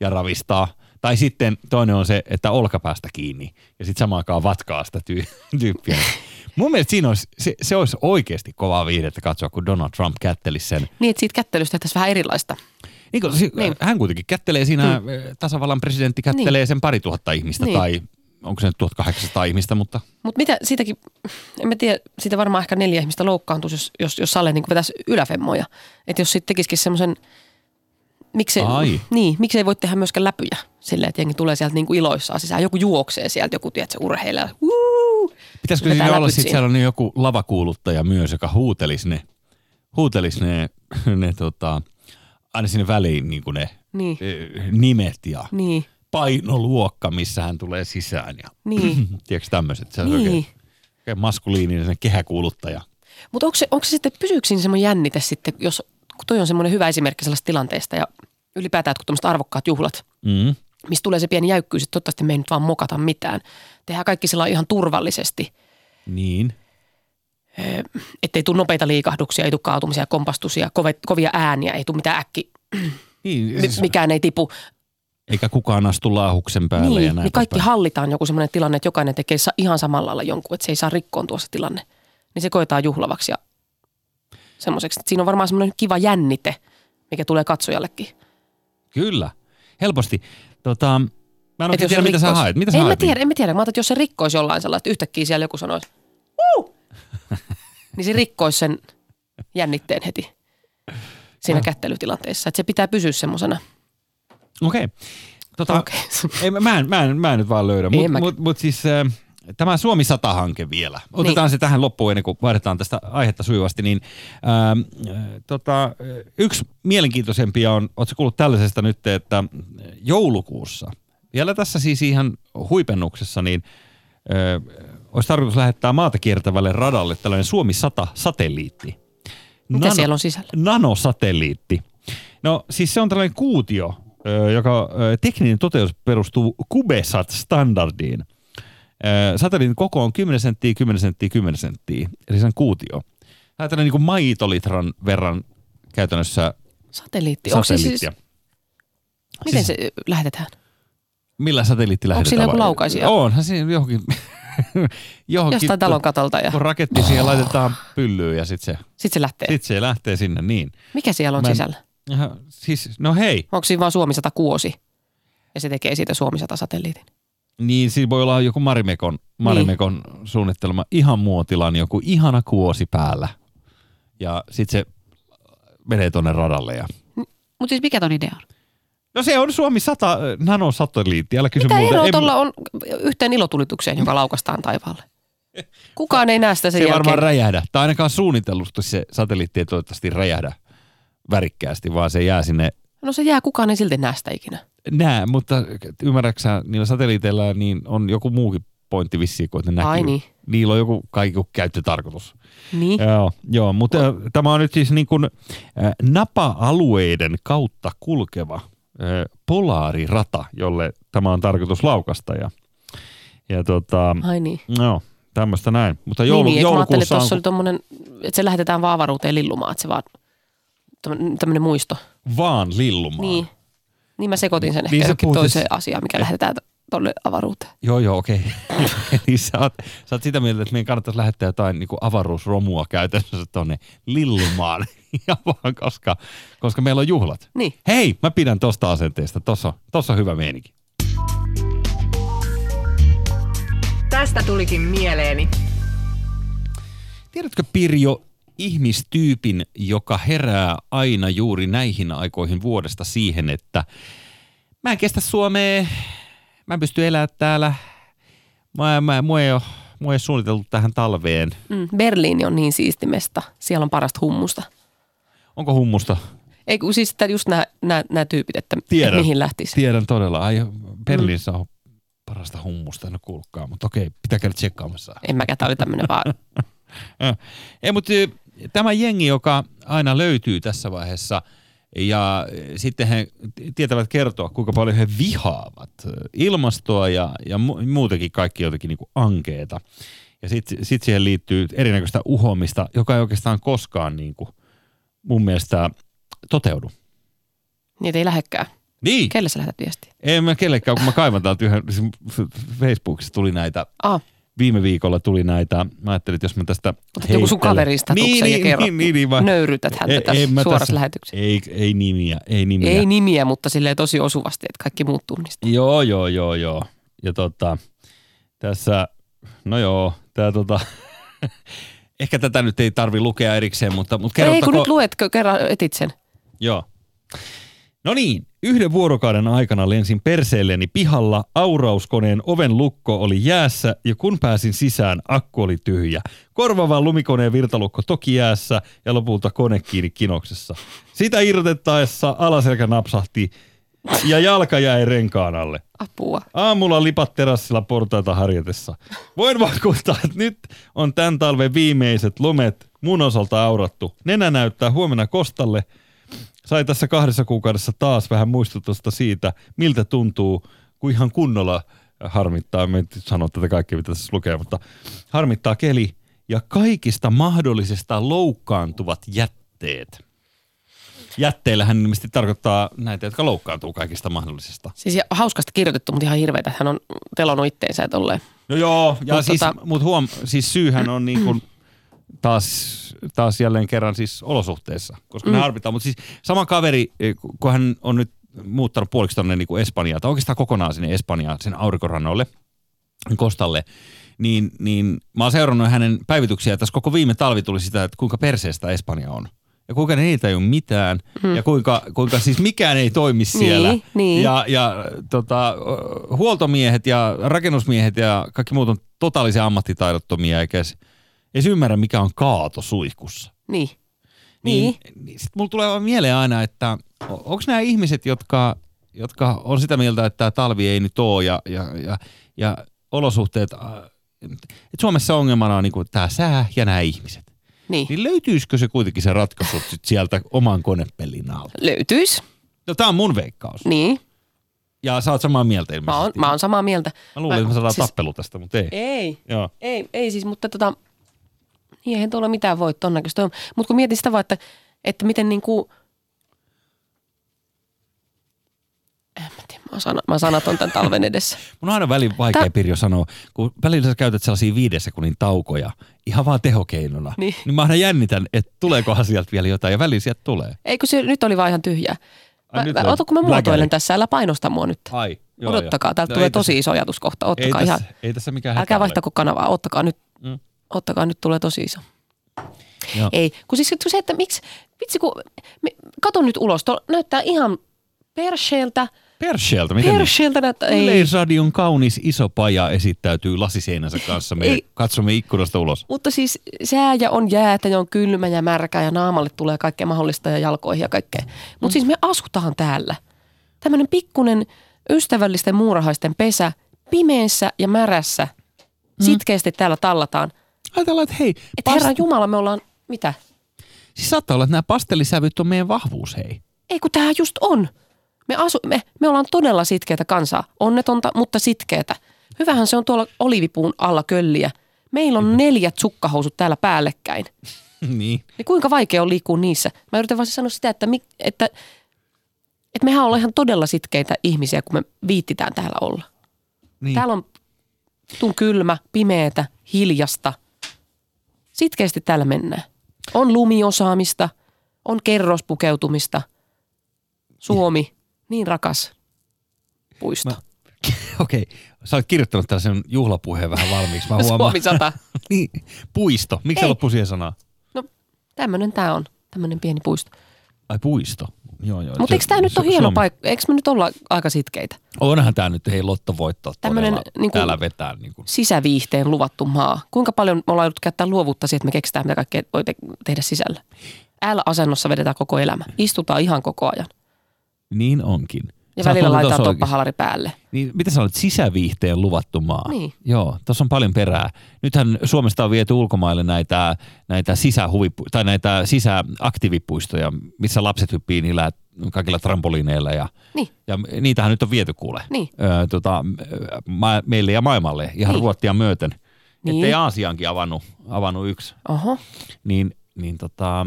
ja ravistaa. Tai sitten toinen on se, että olkapäästä kiinni ja sitten samaan aikaan vatkaa sitä tyy- tyyppiä. Mun mielestä siinä olisi, se, se olisi oikeasti kovaa viihdettä katsoa, kun Donald Trump kättelisi sen. niin että siitä kättelystä tehtäisiin vähän erilaista. Niin kuin, niin. Niin. Hän kuitenkin kättelee siinä, mm. tasavallan presidentti kättelee niin. sen pari tuhatta ihmistä niin. Niin. tai onko se nyt 1800 ihmistä, mutta Mutta mitä siitäkin, en mä tiedä, siitä varmaan ehkä neljä ihmistä loukkaantuisi, jos, jos, jos Salle niin vetäisi yläfemmoja. Että jos sitten tekisikin semmoisen, miksei, Ai. niin, miksei voi tehdä myöskään läpyjä silleen, että jengi tulee sieltä niin kuin iloissaan sisään. Joku juoksee sieltä, joku tiedät, se urheilija. Woo! pitäisikö siinä olla sitten siinä. sellainen joku lavakuuluttaja myös, joka huutelisi ne, huutelisi ne, ne tota, aina sinne väliin niin kuin ne Niin, eh, nimet ja niin, painoluokka, missä hän tulee sisään ja niin. tiedätkö tämmöiset, se on Niin. oikein, oikein maskuliininen kehäkuuluttaja. Mutta onko se, onko se sitten, pysyykö siinä semmoinen jännite sitten, jos, kun toi on semmoinen hyvä esimerkki sellaisesta tilanteesta ja ylipäätään, että kun tämmöiset arvokkaat juhlat, Mm. mistä tulee se pieni jäykkyys, että toivottavasti me ei nyt vaan mokata mitään. Tehdään kaikki sillä ihan turvallisesti, Niin. ettei tule nopeita liikahduksia, ei tule kaatumisia, kompastusia, kovia ääniä, ei tule mitään äkki, niin siis, mikään ei tipu. eikä kukaan astu laahuksen päälle ja Niin, näin niin kaikki poispäin. hallitaan joku semmoinen tilanne, että jokainen tekee ihan samalla lailla jonkun, että se ei saa rikkoon tuossa tilanne. Niin se koetaan juhlavaksi ja semmoiseksi. Siinä on varmaan semmoinen kiva jännite, mikä tulee katsojallekin. Kyllä, helposti. Tota, mä en oikein tiedä, mitä sä haet. Mitä sä en mä tiedä, en mä tiedä. Mä ajattelin, että jos se rikkoisi jollain sellaista, että yhtäkkiä siellä joku sanoisi, Woo! niin se rikkoisi sen jännitteen heti siinä Ah. kättelytilanteessa. Että se pitää pysyä semmoisena. Okei. Tota, Okei. ei, mä, mä, en, mä, en, mä en nyt vaan löydä. Mutta mut, mut siis äh, tämä Suomi 100-hanke vielä. Otetaan Niin. se tähän loppuun ennen kuin vaihdetaan tästä aihetta sujuvasti. Niin, ähm, äh, tota, äh, yksi mielenkiintoisempia on, ootko kuullut tällaisesta nyt, että joulukuussa, vielä tässä siis ihan huipennuksessa, niin äh, olisi tarkoitus lähettää maata kiertävälle radalle tällainen Suomi 100-satelliitti. Mitä siellä on sisällä? Nanosatelliitti. No siis se on tällainen kuutio, joka tekninen toteutus perustuu CubeSat-standardiin. Satelliitin koko on 10 senttiä, 10 senttiä, 10 senttiä, eli se on kuutio. Tämä on tällainen niin kuin maitolitran verran käytännössä Satelliitti. Onko se siis, satelliittia. miten Siis- se lähetetään? Millä satelliitti lähetetään? sillä joku vai- laukaisija? Onhan siinä johonkin, johonkin Jostain talon katolta ja kun raketti siihen laitetaan pyllyyn ja sitten se, sitten se lähtee. sit se lähtee sinne niin. Mikä siellä on Mä en- sisällä? Ja, siis, no hei, Onko siinä vaan Suomi 100 kuosi? Ja se tekee siitä Suomi 100 satelliitin. Niin, siinä voi olla joku Marimekon, Marimekon niin. suunnittelema ihan muotilan joku ihana kuosi päällä. Ja sitten se menee tonne radalle. Ja... Mutta siis mikä ton idea on? No se on Suomi 100 nanosatelliitti, älä kysy Mitä eroa tuolla on yhteen ilotulitukseen, joka laukastaan taivaalle? Kukaan ei näe sitä sen Se ei varmaan räjähdä. Tai ainakaan suunnitellusti se satelliitti ei toivottavasti räjähdä värikkäästi, vaan se jää sinne No se jää, kukaan ei silti näe sitä ikinä. nää, mutta ymmärräksä, niillä satelliiteilla niin on joku muukin pointti vissiin, kun ne näkyy. Ai niin. Niillä on joku kaikki käyttötarkoitus. Niin. Joo, joo mutta äh, tämä on nyt siis niin kuin äh, napa-alueiden kautta kulkeva äh, polaarirata, jolle tämä on tarkoitus laukasta. Ja, ja tota, Ai niin. no, tämmöistä näin. Mutta joulu, niin, niin, eikö mä ajattelin, että joulukuussa tuossa on oli tommonen, että se lähetetään vaan avaruuteen lillumaan, että se vaan tämmöinen muisto. vaan lillumaan. Niin. Niin mä sekoitin sen ehkä Niin niin sä johonkin toiseen siis- asiaan, mikä lähetetään tonne avaruuteen. Joo, joo, okei. Eli sä oot, sä oot sitä mieltä, että meidän kannattaisi lähettää jotain niin avaruusromua käytännössä tonne Lillumaan. Ja vaan koska, koska meillä on juhlat. Niin. Hei, mä pidän tosta asenteesta. Tossa, tossa on hyvä meininki. Tästä tulikin mieleeni. Tiedätkö Pirjo ihmistyypin, joka herää aina juuri näihin aikoihin vuodesta siihen, että mä en kestä Suomea, mä en pysty elämään täällä, mä, mä, mua, ei ole, mua ei ole suunniteltu tähän talveen. Mm, Berliini on niin siistimesta. Siellä on parasta hummusta. Onko hummusta? Ei kun siis että just nämä, tyypit, että Tiedän. mihin lähtisi. Tiedän todella. Ai, Berliinissä on parasta hummusta, en ole kuullutkaan, mutta okei, pitää käydä tsekkaamassa. En mäkään, tämä oli tämmöinen vaan. Ei, mutta ö, tämä jengi, joka aina löytyy tässä vaiheessa ja sitten he tietävät kertoa, kuinka paljon he vihaavat ilmastoa ja, ja mu- muutenkin kaikki jotenkin niin kuin ankeeta. Ja sitten sit siihen liittyy erinäköistä uhomista, joka ei oikeastaan koskaan niin kuin mun mielestä toteudu. Niitä ei lähekkään. Niin, Kelle sä lähetät viestiä? ei mä kellekään, kun mä kaivan täältä yhden, siis Facebookissa tuli näitä, Ah, viime viikolla tuli näitä, mä ajattelin, että jos mä tästä otat joku sun heittelen- kaveristatuksen ja kerrot, niin, niin, niin, mä, nöyrytät häntä Ei- tässä suorassa tässä- lähetyksessä. Ei, ei nimiä, ei nimiä. Ei nimiä, mutta silleen tosi osuvasti, että kaikki muut tunnistaa. Joo, joo, joo, joo. Ja tota, tässä, no joo, tää tota, ehkä tätä nyt ei tarvi lukea erikseen, mutta, mutta Ei kun kerrottako... nyt luet kerran etit sen. Joo. No niin, yhden vuorokauden aikana lensin perseelleni pihalla, aurauskoneen oven lukko oli jäässä ja kun pääsin sisään, akku oli tyhjä. Korvaava lumikoneen virtalukko toki jäässä ja lopulta kone kiinni kinoksessa. Sitä irrotettaessa alaselkä napsahti ja jalka jäi renkaan alle. Apua. Aamulla lipat terassilla portaita harjatessa. Voin vakuuttaa, että nyt on tämän talven viimeiset lumet mun osalta aurattu. Nenä näyttää huomenna kostalle. Sai tässä kahdessa kuukaudessa taas vähän muistutusta siitä, miltä tuntuu, kun ihan kunnolla harmittaa, mä en nyt sano tätä kaikkea, mitä tässä lukee, mutta harmittaa keli ja kaikista mahdollisesta loukkaantuvat jätteet. Jätteillähän ilmeisesti tarkoittaa näitä, jotka loukkaantuu kaikista mahdollisesta. Siis hauskasti kirjoitettu, mutta ihan hirveetä, että hän on telonut itteensä tolleen. No joo, ja Mut siis, tota- mut huom, siis syyhän on niin kuin taas, taas jälleen kerran siis olosuhteissa, koska mm. ne harmitaan. Mutta siis sama kaveri, eh, kun hän on nyt muuttanut puoliksi tuonne niin Espanjaan, tai oikeastaan kokonaan sinne Espanjaan, sen aurinkorannolle, Kostalle, niin, niin mä oon seurannut hänen päivityksiä. Tässä koko viime talvi tuli sitä, että kuinka perseestä Espanja on. Ja kuinka niitä ei ole mitään. Mm. Ja kuinka, kuinka siis mikään ei toimi siellä. Niin, niin. Ja, ja tota, huoltomiehet ja rakennusmiehet ja kaikki muut on totaalisia ammattitaidottomia, eikä edes, edes ymmärrä, mikä on kaato suihkussa. Niin. Niin, Niin. niin sitten mulla tulee vaan mieleen aina, että onko nämä ihmiset, jotka, jotka on sitä mieltä, että tämä talvi ei nyt ole ja, ja, ja, ja olosuhteet, että Suomessa ongelmana on niinku tämä sää ja nämä ihmiset. Niin. Niin löytyisikö se kuitenkin se ratkaisu sit sieltä oman konepellin alta? Löytyis. No tämä on mun veikkaus. Niin. Ja sä oot samaa mieltä Mä ilmeisesti. oon, mä oon samaa mieltä. Mä luulen, että me saadaan siis- tappelu tästä, mutta ei. Ei. Joo. Ei, ei siis, mutta tota, niin eihän tuolla mitään voi ton näköistä. Mutta kun mietin sitä vaan, että, että miten niinku, en mä tiedä, mä sana, mä sanaton tämän talven edessä. Mun on aina välin vaikea, Tää- Pirjo, sanoa, kun välillä sä käytät sellaisia viiden sekunnin taukoja ihan vaan tehokeinona. Niin. niin mä aina jännitän, että tuleekohan sieltä vielä jotain, ja välillä sieltä tulee. Ei kun se nyt oli vaan ihan tyhjää. Ai, Mä, ota kun mä muotoilen tässä, älä painosta mua nyt. Ai, joo, Odottakaa, täältä No tulee tosi tässä- iso ajatus kohta. Ei Ottakaa tässä, ihan, ei tässä mikään älkää vaihtako kanavaa, ottakaa nyt, Mm. Ottakaa nyt tulee tosi iso. Joo. Ei, kun siis se, että miksi, vitsi kun, me, kato nyt ulos, tuo näyttää ihan persheeltä, Persheeltä, miten niin? persheeltä näyttää, ei, Yleisradion kaunis iso paja esittäytyy lasiseinänsä kanssa. Me Ei. katsomme ikkunasta ulos. mutta siis sää ja on jäätä ja on kylmä ja märkä ja naamalle tulee kaikkea mahdollista ja jalkoihin ja kaikkea. Mutta Mm. siis me asutaan täällä. Tämmöinen pikkunen ystävällisten muurahaisten pesä, pimeässä ja märässä. Mm. Sitkeästi täällä tallataan. Ajatellaan, että hei, Että herran Jumala, me ollaan, mitä? siis saattaa olla, että nämä pastellisävyt on meidän vahvuus, hei. Ei kun tää just on. Me, asu, me, me ollaan todella sitkeätä kansaa. Onnetonta, mutta sitkeätä. Hyvähän se on tuolla olivipuun alla kölliä. Meillä on neljät sukkahousut täällä päällekkäin. niin. Niin kuinka vaikea on liikkua niissä? Mä yritän vaan sanoa sitä, että, mi, että, että mehän ollaan ihan todella sitkeitä ihmisiä, kun me viittitään täällä olla. Niin. Täällä on tun kylmä, pimeätä, hiljasta. Sitkeästi täällä mennään. On lumiosaamista, on kerrospukeutumista. Suomi, niin rakas puisto. Mä- Okei, sä olet kirjoittanut tällaisen juhlapuheen vähän valmiiksi. Mä huomaan. Suomi sata. niin, puisto. Miksi Ei. loppui siihen sanaan? No tämmönen tää on, tämmönen pieni puisto. Ai puisto. Joo, joo. Mutta eikö tää nyt ole hieno Suomi- paikka? Eikö me nyt olla aika sitkeitä? Onhan tämä nyt hei lottovoitto Tämmönen todella niinku- täällä vetää. Niin kuin. Sisäviihteen luvattu maa. Kuinka paljon me ollaan jouduttu käyttää luovuutta siihen, että me keksitään, mitä kaikkea voi te- tehdä sisällä. L-asennossa vedetään koko elämä. Istutaan ihan koko ajan. Niin onkin. Ja Sä välillä laitetaan toppahalari päälle. Niin, mitä sä olet sisäviihteen luvattu maa? Niin. Joo, tuossa on paljon perää. Nythän Suomesta on viety ulkomaille näitä, näitä sisähuvipu- tai näitä sisäaktiivipuistoja, missä lapset hyppii niillä kaikilla trampoliineilla ja, Niin. ja niitähän nyt on viety kuule. Niin. Öö, tota, ma- meille ja maailmalle ihan Niin. ruottia myöten. Niin. Ettei Aasiankin avannut, avannut yksi. Oho. Niin, niin tota,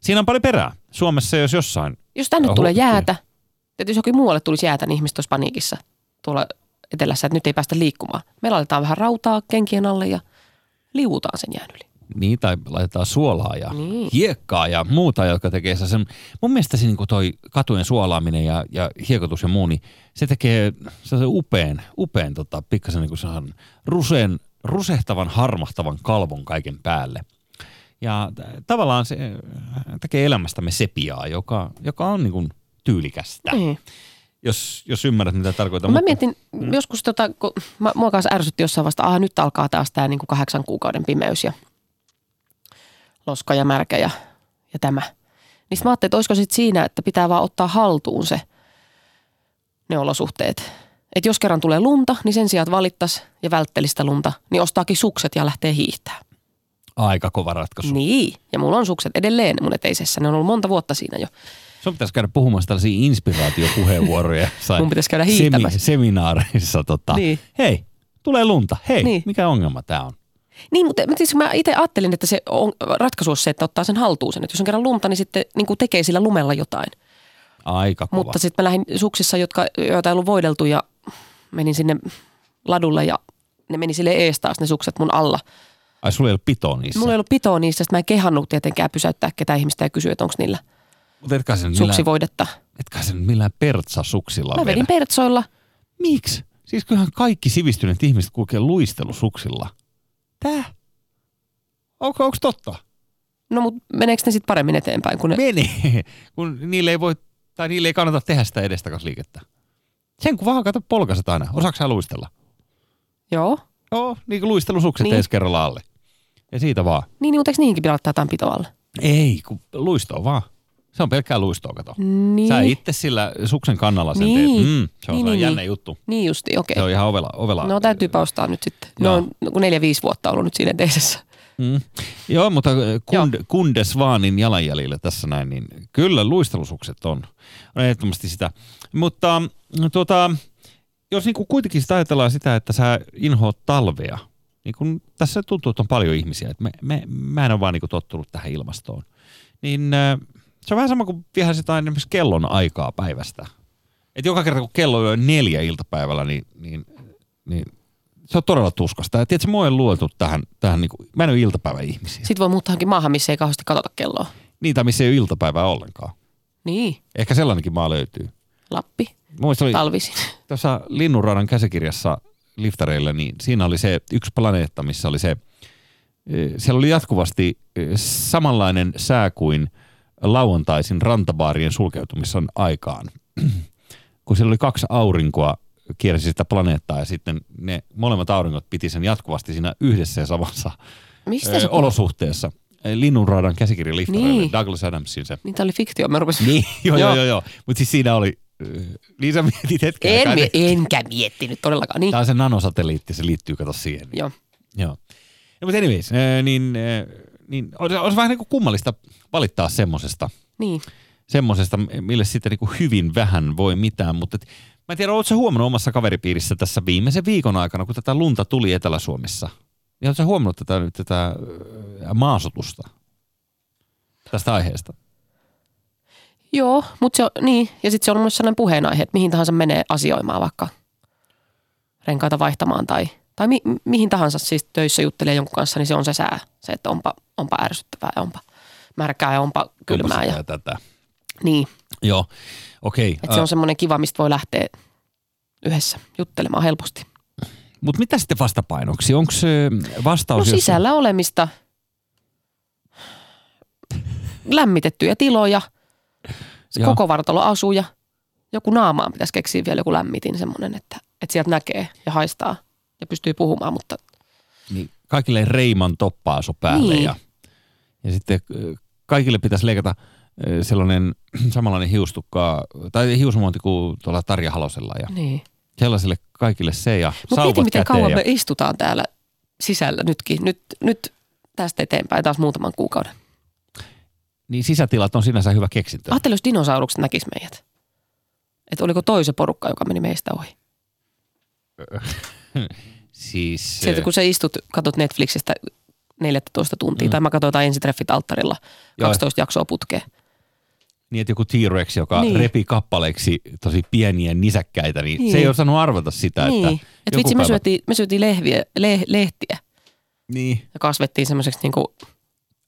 siinä on paljon perää. Suomessa jos jossain. Jos tänne tulee jäätä, että jos jokin muualle tulisi jäätä, niin ihmiset olisi paniikissa tuolla etelässä, että nyt ei päästä liikkumaan. Me laitetaan vähän rautaa kenkien alle ja liuutaan sen jään yli. Niin, tai laitetaan suolaa ja Niin. hiekkaa ja muuta, jotka tekee sen. Mun mielestä se niin toi katujen suolaaminen ja, ja hiekotus ja muu, niin se tekee sellaisen upean, upean tota, pikkasen niin kuin ruseen, rusehtavan, harmahtavan kalvon kaiken päälle. Ja t- tavallaan se äh, tekee elämästämme sepiaa, joka, joka on niin kuin tyylikästä, Niin. jos, jos ymmärrät mitä tarkoitan. Mä Mutta- mietin joskus, tota, kun mä, mua kanssa ärsytti jossain vasta, aha nyt alkaa taas tämä niinku kahdeksan kuukauden pimeys ja loska ja märkä ja, ja tämä. Niin sit mä ajattelin, että olisiko sitten siinä, että pitää vaan ottaa haltuun se, ne olosuhteet. Että jos kerran tulee lunta, niin sen sijaan, että valittaisi ja välttelisi sitä lunta, niin ostaakin sukset ja lähtee hiihtää. Aika kova ratkaisu. Niin, ja mulla on sukset edelleen mun eteisessä. Ne on ollut monta vuotta siinä jo. Sun pitäisi käydä puhumassa tällaisia inspiraatiopuheenvuoroja. Mun pitäisi käydä hiihtämässä. seminaareissa. Tota. Niin. Hei, tulee lunta. Hei, Niin. mikä ongelma tämä on? Niin, mutta mä, siis mä itse ajattelin, että se on, ratkaisu olisi se, että ottaa sen haltuun sen. Että jos on kerran lunta, niin sitten niin kuin tekee sillä lumella jotain. Aika kova. Mutta sitten mä lähdin suksissa, jotka, joita ei ollut voideltu ja menin sinne ladulle ja ne meni sille ees taas ne sukset mun alla. Ai sulla ei ole pitoa niissä. Mulla ei ollut pitoa niistä, sitten mä en kehannut tietenkään pysäyttää ketään ihmistä ja kysyä, että onko niillä Mutta etkä sen suksivoidetta. etkä sen millään pertsasuksilla Mä vedin vedä. pertsoilla. Miksi? Siis kyllähän kaikki sivistyneet ihmiset kulkee luistelusuksilla. Tää? Onko, onko totta? No mutta meneekö ne sitten paremmin eteenpäin kuin ne? Menee, kun niille ei voi, tai niille ei kannata tehdä sitä edestakas liikettä. Sen kun vaan kato polkaset aina. Osaatko sä luistella? Joo. Joo, niin kuin luistelusukset Niin. niin. kerralla alle. Ja siitä vaan. Niin, niin mutta eikö niihinkin pitää laittaa jotain pitoa alle? Ei, kun luistoa vaan. Se on pelkkää luistoa, kato. Niin. Sä itse sillä suksen kannalla sen Niin. teet. Mm, se on Niin, niin, niin, jännä niin. juttu. Niin justi, okei. Se on ihan ovela. ovela. No täytyypä ostaa nyt sitten. Ne Joo. on no, neljä-viisi vuotta ollut nyt siinä eteisessä. Mm. Joo, mutta kund, kundes vaanin jalanjäljillä tässä näin, niin kyllä luistelusukset on, on ehdottomasti sitä. Mutta mm, tuota, jos niinku kuitenkin sitä ajatellaan sitä, että sä inhoat talvea, niin kun tässä tuntuu, että on paljon ihmisiä, että me, me, mä en ole vaan niinku tottunut tähän ilmastoon, niin äh, se on vähän sama kuin vihaisi jotain esimerkiksi kellon aikaa päivästä. Et joka kerta kun kello on neljä iltapäivällä, niin, niin, niin se on todella tuskasta. Ja tiedätkö, mua ei luotu tähän, tähän niin kuin, mä en ole iltapäiväihmisiä. Sitten voi muuttaa maahan, missä ei kauheasti katsota kelloa. Niitä, missä ei ole iltapäivää ollenkaan. Niin, Ehkä sellainenkin maa löytyy. Lappi, Muista oli talvisin. tuossa Linnunradan käsikirjassa liftareilla, niin siinä oli se yksi planeetta, missä oli se, eh, siellä oli jatkuvasti eh, samanlainen sää kuin lauantaisin rantabaarien sulkeutumisen aikaan. kun siellä oli kaksi aurinkoa kiersi sitä planeettaa ja sitten ne molemmat auringot piti sen jatkuvasti siinä yhdessä ja samassa Mistä se olosuhteessa. Linnunradan käsikirja liftareille, Niin. Douglas Adamsin se. Niin tämä oli fiktio, mä rupesin. Niin, joo, joo, Joo. joo. Mutta siis siinä oli, niin sä mietit hetken En, aikaa, mie- enkä miettinyt todellakaan. Niin. Tämä on se nanosatelliitti, se liittyy kato siihen. Joo. Joo. No, mutta anyways, niin, niin olisi, olisi vähän niin kuin kummallista valittaa semmosesta, Niin. semmosesta, mille sitten niin kuin hyvin vähän voi mitään, mutta et, mä en tiedä, oletko huomannut omassa kaveripiirissä tässä viimeisen viikon aikana, kun tätä lunta tuli Etelä-Suomessa, niin oletko huomannut tätä, tätä äh, maasutusta tästä aiheesta? Joo, mutta se on, niin. Ja sitten se on myös sellainen puheenaihe, että mihin tahansa menee asioimaan vaikka renkaita vaihtamaan tai, tai mi, mihin tahansa siis töissä juttelee jonkun kanssa, niin se on se sää. Se, että onpa, onpa ärsyttävää ja onpa märkää ja onpa kylmää. Onpa Ja, tätä. niin, Joo, okei. että se on semmoinen kiva, mistä voi lähteä yhdessä juttelemaan helposti. Mutta mitä sitten vastapainoksi? Onko se vastaus? No sisällä olemista, lämmitettyjä tiloja, se Joo. koko vartalo asuja. Joku naamaan pitäisi keksiä vielä joku lämmitin semmoinen, että, että sieltä näkee ja haistaa ja pystyy puhumaan, mutta Niin kaikille Reiman toppaasu päälle Niin. ja, ja sitten ö, kaikille pitäisi leikata ö, sellainen samanlainen hiustukka tai hiusmonti kuin tuolla Tarja Halosella ja niin. sellaisille kaikille se ja Mutta sauvat mieti, miten kauan ja, me istutaan täällä sisällä nytkin. Nyt, nyt tästä eteenpäin taas muutaman kuukauden. Niin sisätilat on sinänsä hyvä keksintö. Ajattele, jos dinosaurukset näkis meidät. Että oliko toi se porukka, joka meni meistä ohi. Siis Sieltä kun sä istut, katot Netflixistä 14 tuntia, Mm. tai mä katsoin jotain ensitreffit alttarilla, Joo. 12 jaksoa putkeen. niin, että joku T-Rex, joka Niin. repi kappaleiksi tosi pieniä nisäkkäitä, niin, Niin. se ei osannut arvata sitä, niin. että Et vitsi, me päivä- syötiin, me syötiin lehviä, le, lehtiä Niin. ja kasvettiin semmoiseksi niinku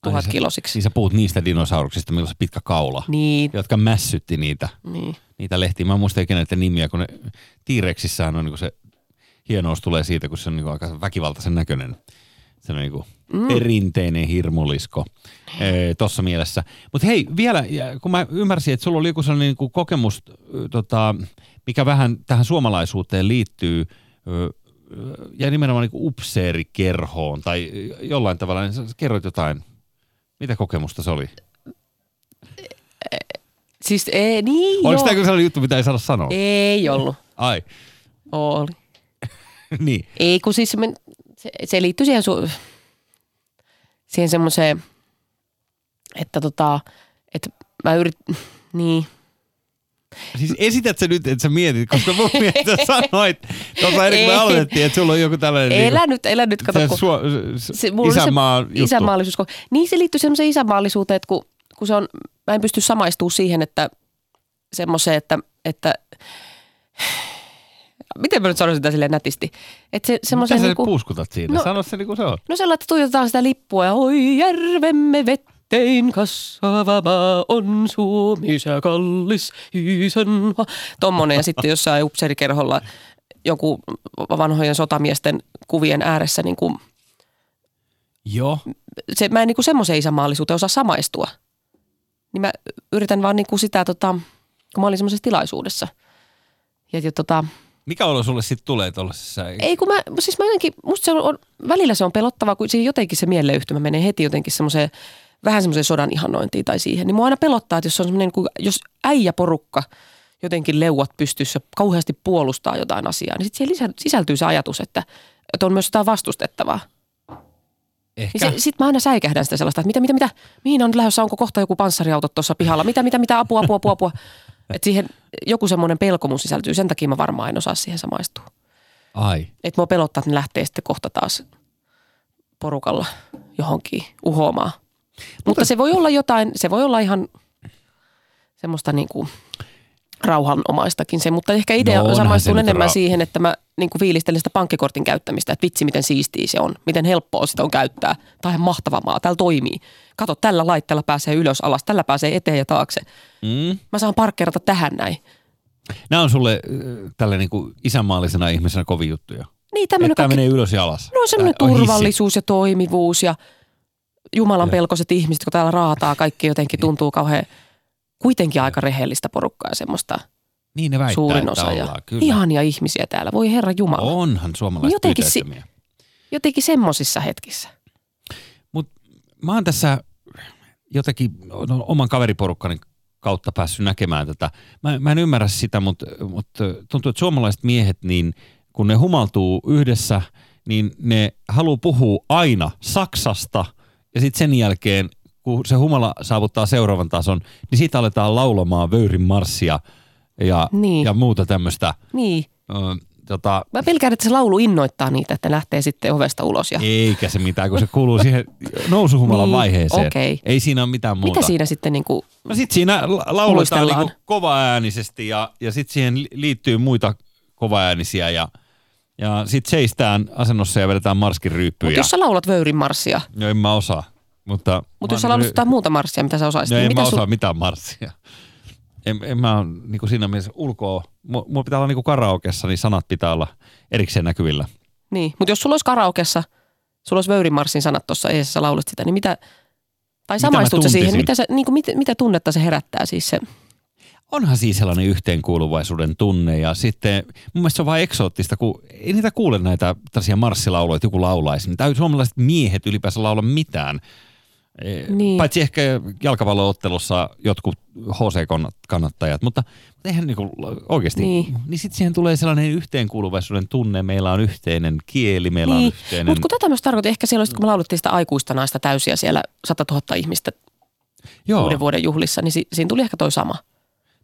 tuhat kilosiksi. Niin sä puhut niistä dinosauruksista, millä se pitkä kaula, Niin, jotka mässytti niitä. niin. niitä lehtiä. Mä en muista ikinä niiden nimiä, kun ne T-Rexissähän on niin se hienous tulee siitä, kun se on niin aika väkivaltaisen näköinen. Se on niin mm. perinteinen hirmulisko tuossa mielessä. Mutta hei, vielä, kun mä ymmärsin, että sulla oli joku sellainen niin kokemus, ö, tota, mikä vähän tähän suomalaisuuteen liittyy, ja nimenomaan niin upseerikerhoon tai jollain tavalla, niin kerroit jotain. Mitä kokemusta se oli? Siis ei, niin Oliko tämä sellainen juttu, mitä ei saada sanoa? Ei ollut. Ai, Oli. niin. Ei, kun siis me, se, se liittyy siihen, su, siihen semmoiseen, että tota, että mä yrit, niin. Siis esität sä nyt, että sä mietit, koska mun mielestä sanoit tuossa ennen kuin me aloitettiin, että sulla on joku tällainen Elä nyt, elä nyt, kato, kun se, se, isänmaa se juttu. isänmaallisuus. kun- Niin se liittyy semmoiseen isänmaallisuuteen, että kun, kun se on, mä en pysty samaistumaan siihen, että semmoiseen, että, että miten mä nyt sanoisin sitä silleen nätisti, että se Mitä semmoiseen sä niinku, puuskutat siinä? No- Sano se niin kuin se on. No sellainen, että tuijotetaan sitä lippua ja oi järvemme vettein kasvava maa on Suomi se kallis isänmaa. Tommonen ja sitten jossain upseerikerholla joku vanhojen sotamiesten kuvien ääressä niin kuin, Joo. se, mä en niin semmoiseen isänmaallisuuteen osaa samaistua. Niin mä yritän vaan niin kuin sitä, tota, kun mä olin semmoisessa tilaisuudessa. Ja, ja tota, Mikä olo sulle sitten tulee tuollaisessa? Ei kun mä, siis mä jotenkin, musta se on, on, välillä se on pelottavaa, kun siinä jotenkin se mieleyhtymä menee heti jotenkin semmoiseen, vähän semmoiseen sodan ihannointiin tai siihen. Niin mua aina pelottaa, että jos on semmoinen, kuin- jos äijäporukka jotenkin leuat pystyssä kauheasti puolustaa jotain asiaa, niin sitten siihen sisältyy se ajatus, että, että on myös jotain vastustettavaa. Ehkä. Niin sitten mä aina säikähdän sitä sellaista, että mitä, mitä, mitä, mihin on lähdössä, onko kohta joku panssariauto tuossa pihalla, mitä, mitä, mitä, apua, apua, apua, apua. Että siihen joku semmoinen pelko mun sisältyy, sen takia mä varmaan en osaa siihen samaistua. Ai. Että mua pelottaa, että ne lähtee sitten kohta taas porukalla johonkin uhoamaan. Mutta, Mutta se voi olla jotain, se voi olla ihan semmoista niin kuin rauhanomaistakin se, mutta ehkä itse No nyt enemmän ra- siihen, että mä niin kuin fiilistelen sitä pankkikortin käyttämistä, että vitsi miten siistiä se on, miten helppoa sitä on käyttää. Tämä on mahtava maa, täällä toimii. Kato, tällä laitteella pääsee ylös alas, tällä pääsee eteen ja taakse. Mm. Mä saan parkkeerata tähän näin. Nämä on sulle äh, tälle niin kuin isänmaallisena ihmisenä kovin juttuja. Niin tämmöinen Että tämä menee ylös ja alas. No semmoinen hissi. turvallisuus ja toimivuus ja Jumalan pelkoiset ihmiset, kun täällä raataa, kaikki jotenkin tuntuu kauhean kuitenkin aika rehellistä porukkaa ja semmoista Niin ne väittää, suurin osa. Ja ollaan, kyllä. ihania ihmisiä täällä, voi herra Jumala. Onhan suomalaiset Jotenkin si-. Jotenkin semmoisissa hetkissä. Mä oon tässä jotenkin no, oman kaveriporukkani kautta päässyt näkemään tätä. Mä, mä en ymmärrä sitä, mutta, mutta tuntuu, että suomalaiset miehet, niin kun ne humaltuu yhdessä, niin ne haluaa puhua aina Saksasta ja sitten sen jälkeen, kun se humala saavuttaa seuraavan tason, niin siitä aletaan laulamaan Vöyrin marssia ja, Niin. ja muuta tämmöistä. Niin. Ö, tota, Mä pelkään, että se laulu innoittaa niitä, että ne lähtee sitten ovesta ulos. Ja eikä se mitään, kun se kuuluu siihen nousuhumalan Niin, vaiheeseen. okei. Ei siinä ole mitään muuta. mitä siinä sitten niin kuin, No sit siinä la- lauletaan niinku kovaäänisesti ja, ja sit siihen li- liittyy muita kovaäänisiä ja, Ja sit seistään asennossa ja vedetään marskin ryyppyjä. Mutta jos sä laulat vöyrin marssia, No en mä osaa. Mutta, mutta jos sä mä laulat muuta marssia, mitä sä osaisit, No niin en mä mitä osaa mitään marssia. En, en mä ole niin siinä mielessä ulkoa. Mu- Mulla pitää olla niin karaokessa, niin sanat pitää olla erikseen näkyvillä. Niin, mutta jos sulla olisi karaokessa, sulla olisi vöyrin marssin sanat tuossa eessä, sä laulat sitä, niin mitä, tai samaistut sä siihen, mitä, se, niin kuin, mitä, mitä tunnetta se herättää siis se, Onhan siis sellainen yhteenkuuluvaisuuden tunne ja sitten mun mielestä se on vain eksoottista, kun ei niitä kuule näitä tällaisia marssilauluja, että joku laulaisi. Niin täytyy suomalaiset miehet ylipäänsä laula mitään. Niin. Paitsi ehkä jalkapalloottelussa jotkut HC-kannattajat, mutta eihän niinku oikeasti. Niin. niin sitten siihen tulee sellainen yhteenkuuluvaisuuden tunne, meillä on yhteinen kieli, meillä on niin. yhteinen... Mutta kun tätä myös tarkoitin, ehkä siellä olisi, kun me laulettiin sitä aikuista naista täysiä siellä 100 000 ihmistä Joo, uuden vuoden juhlissa, niin si, siinä tuli ehkä toi sama.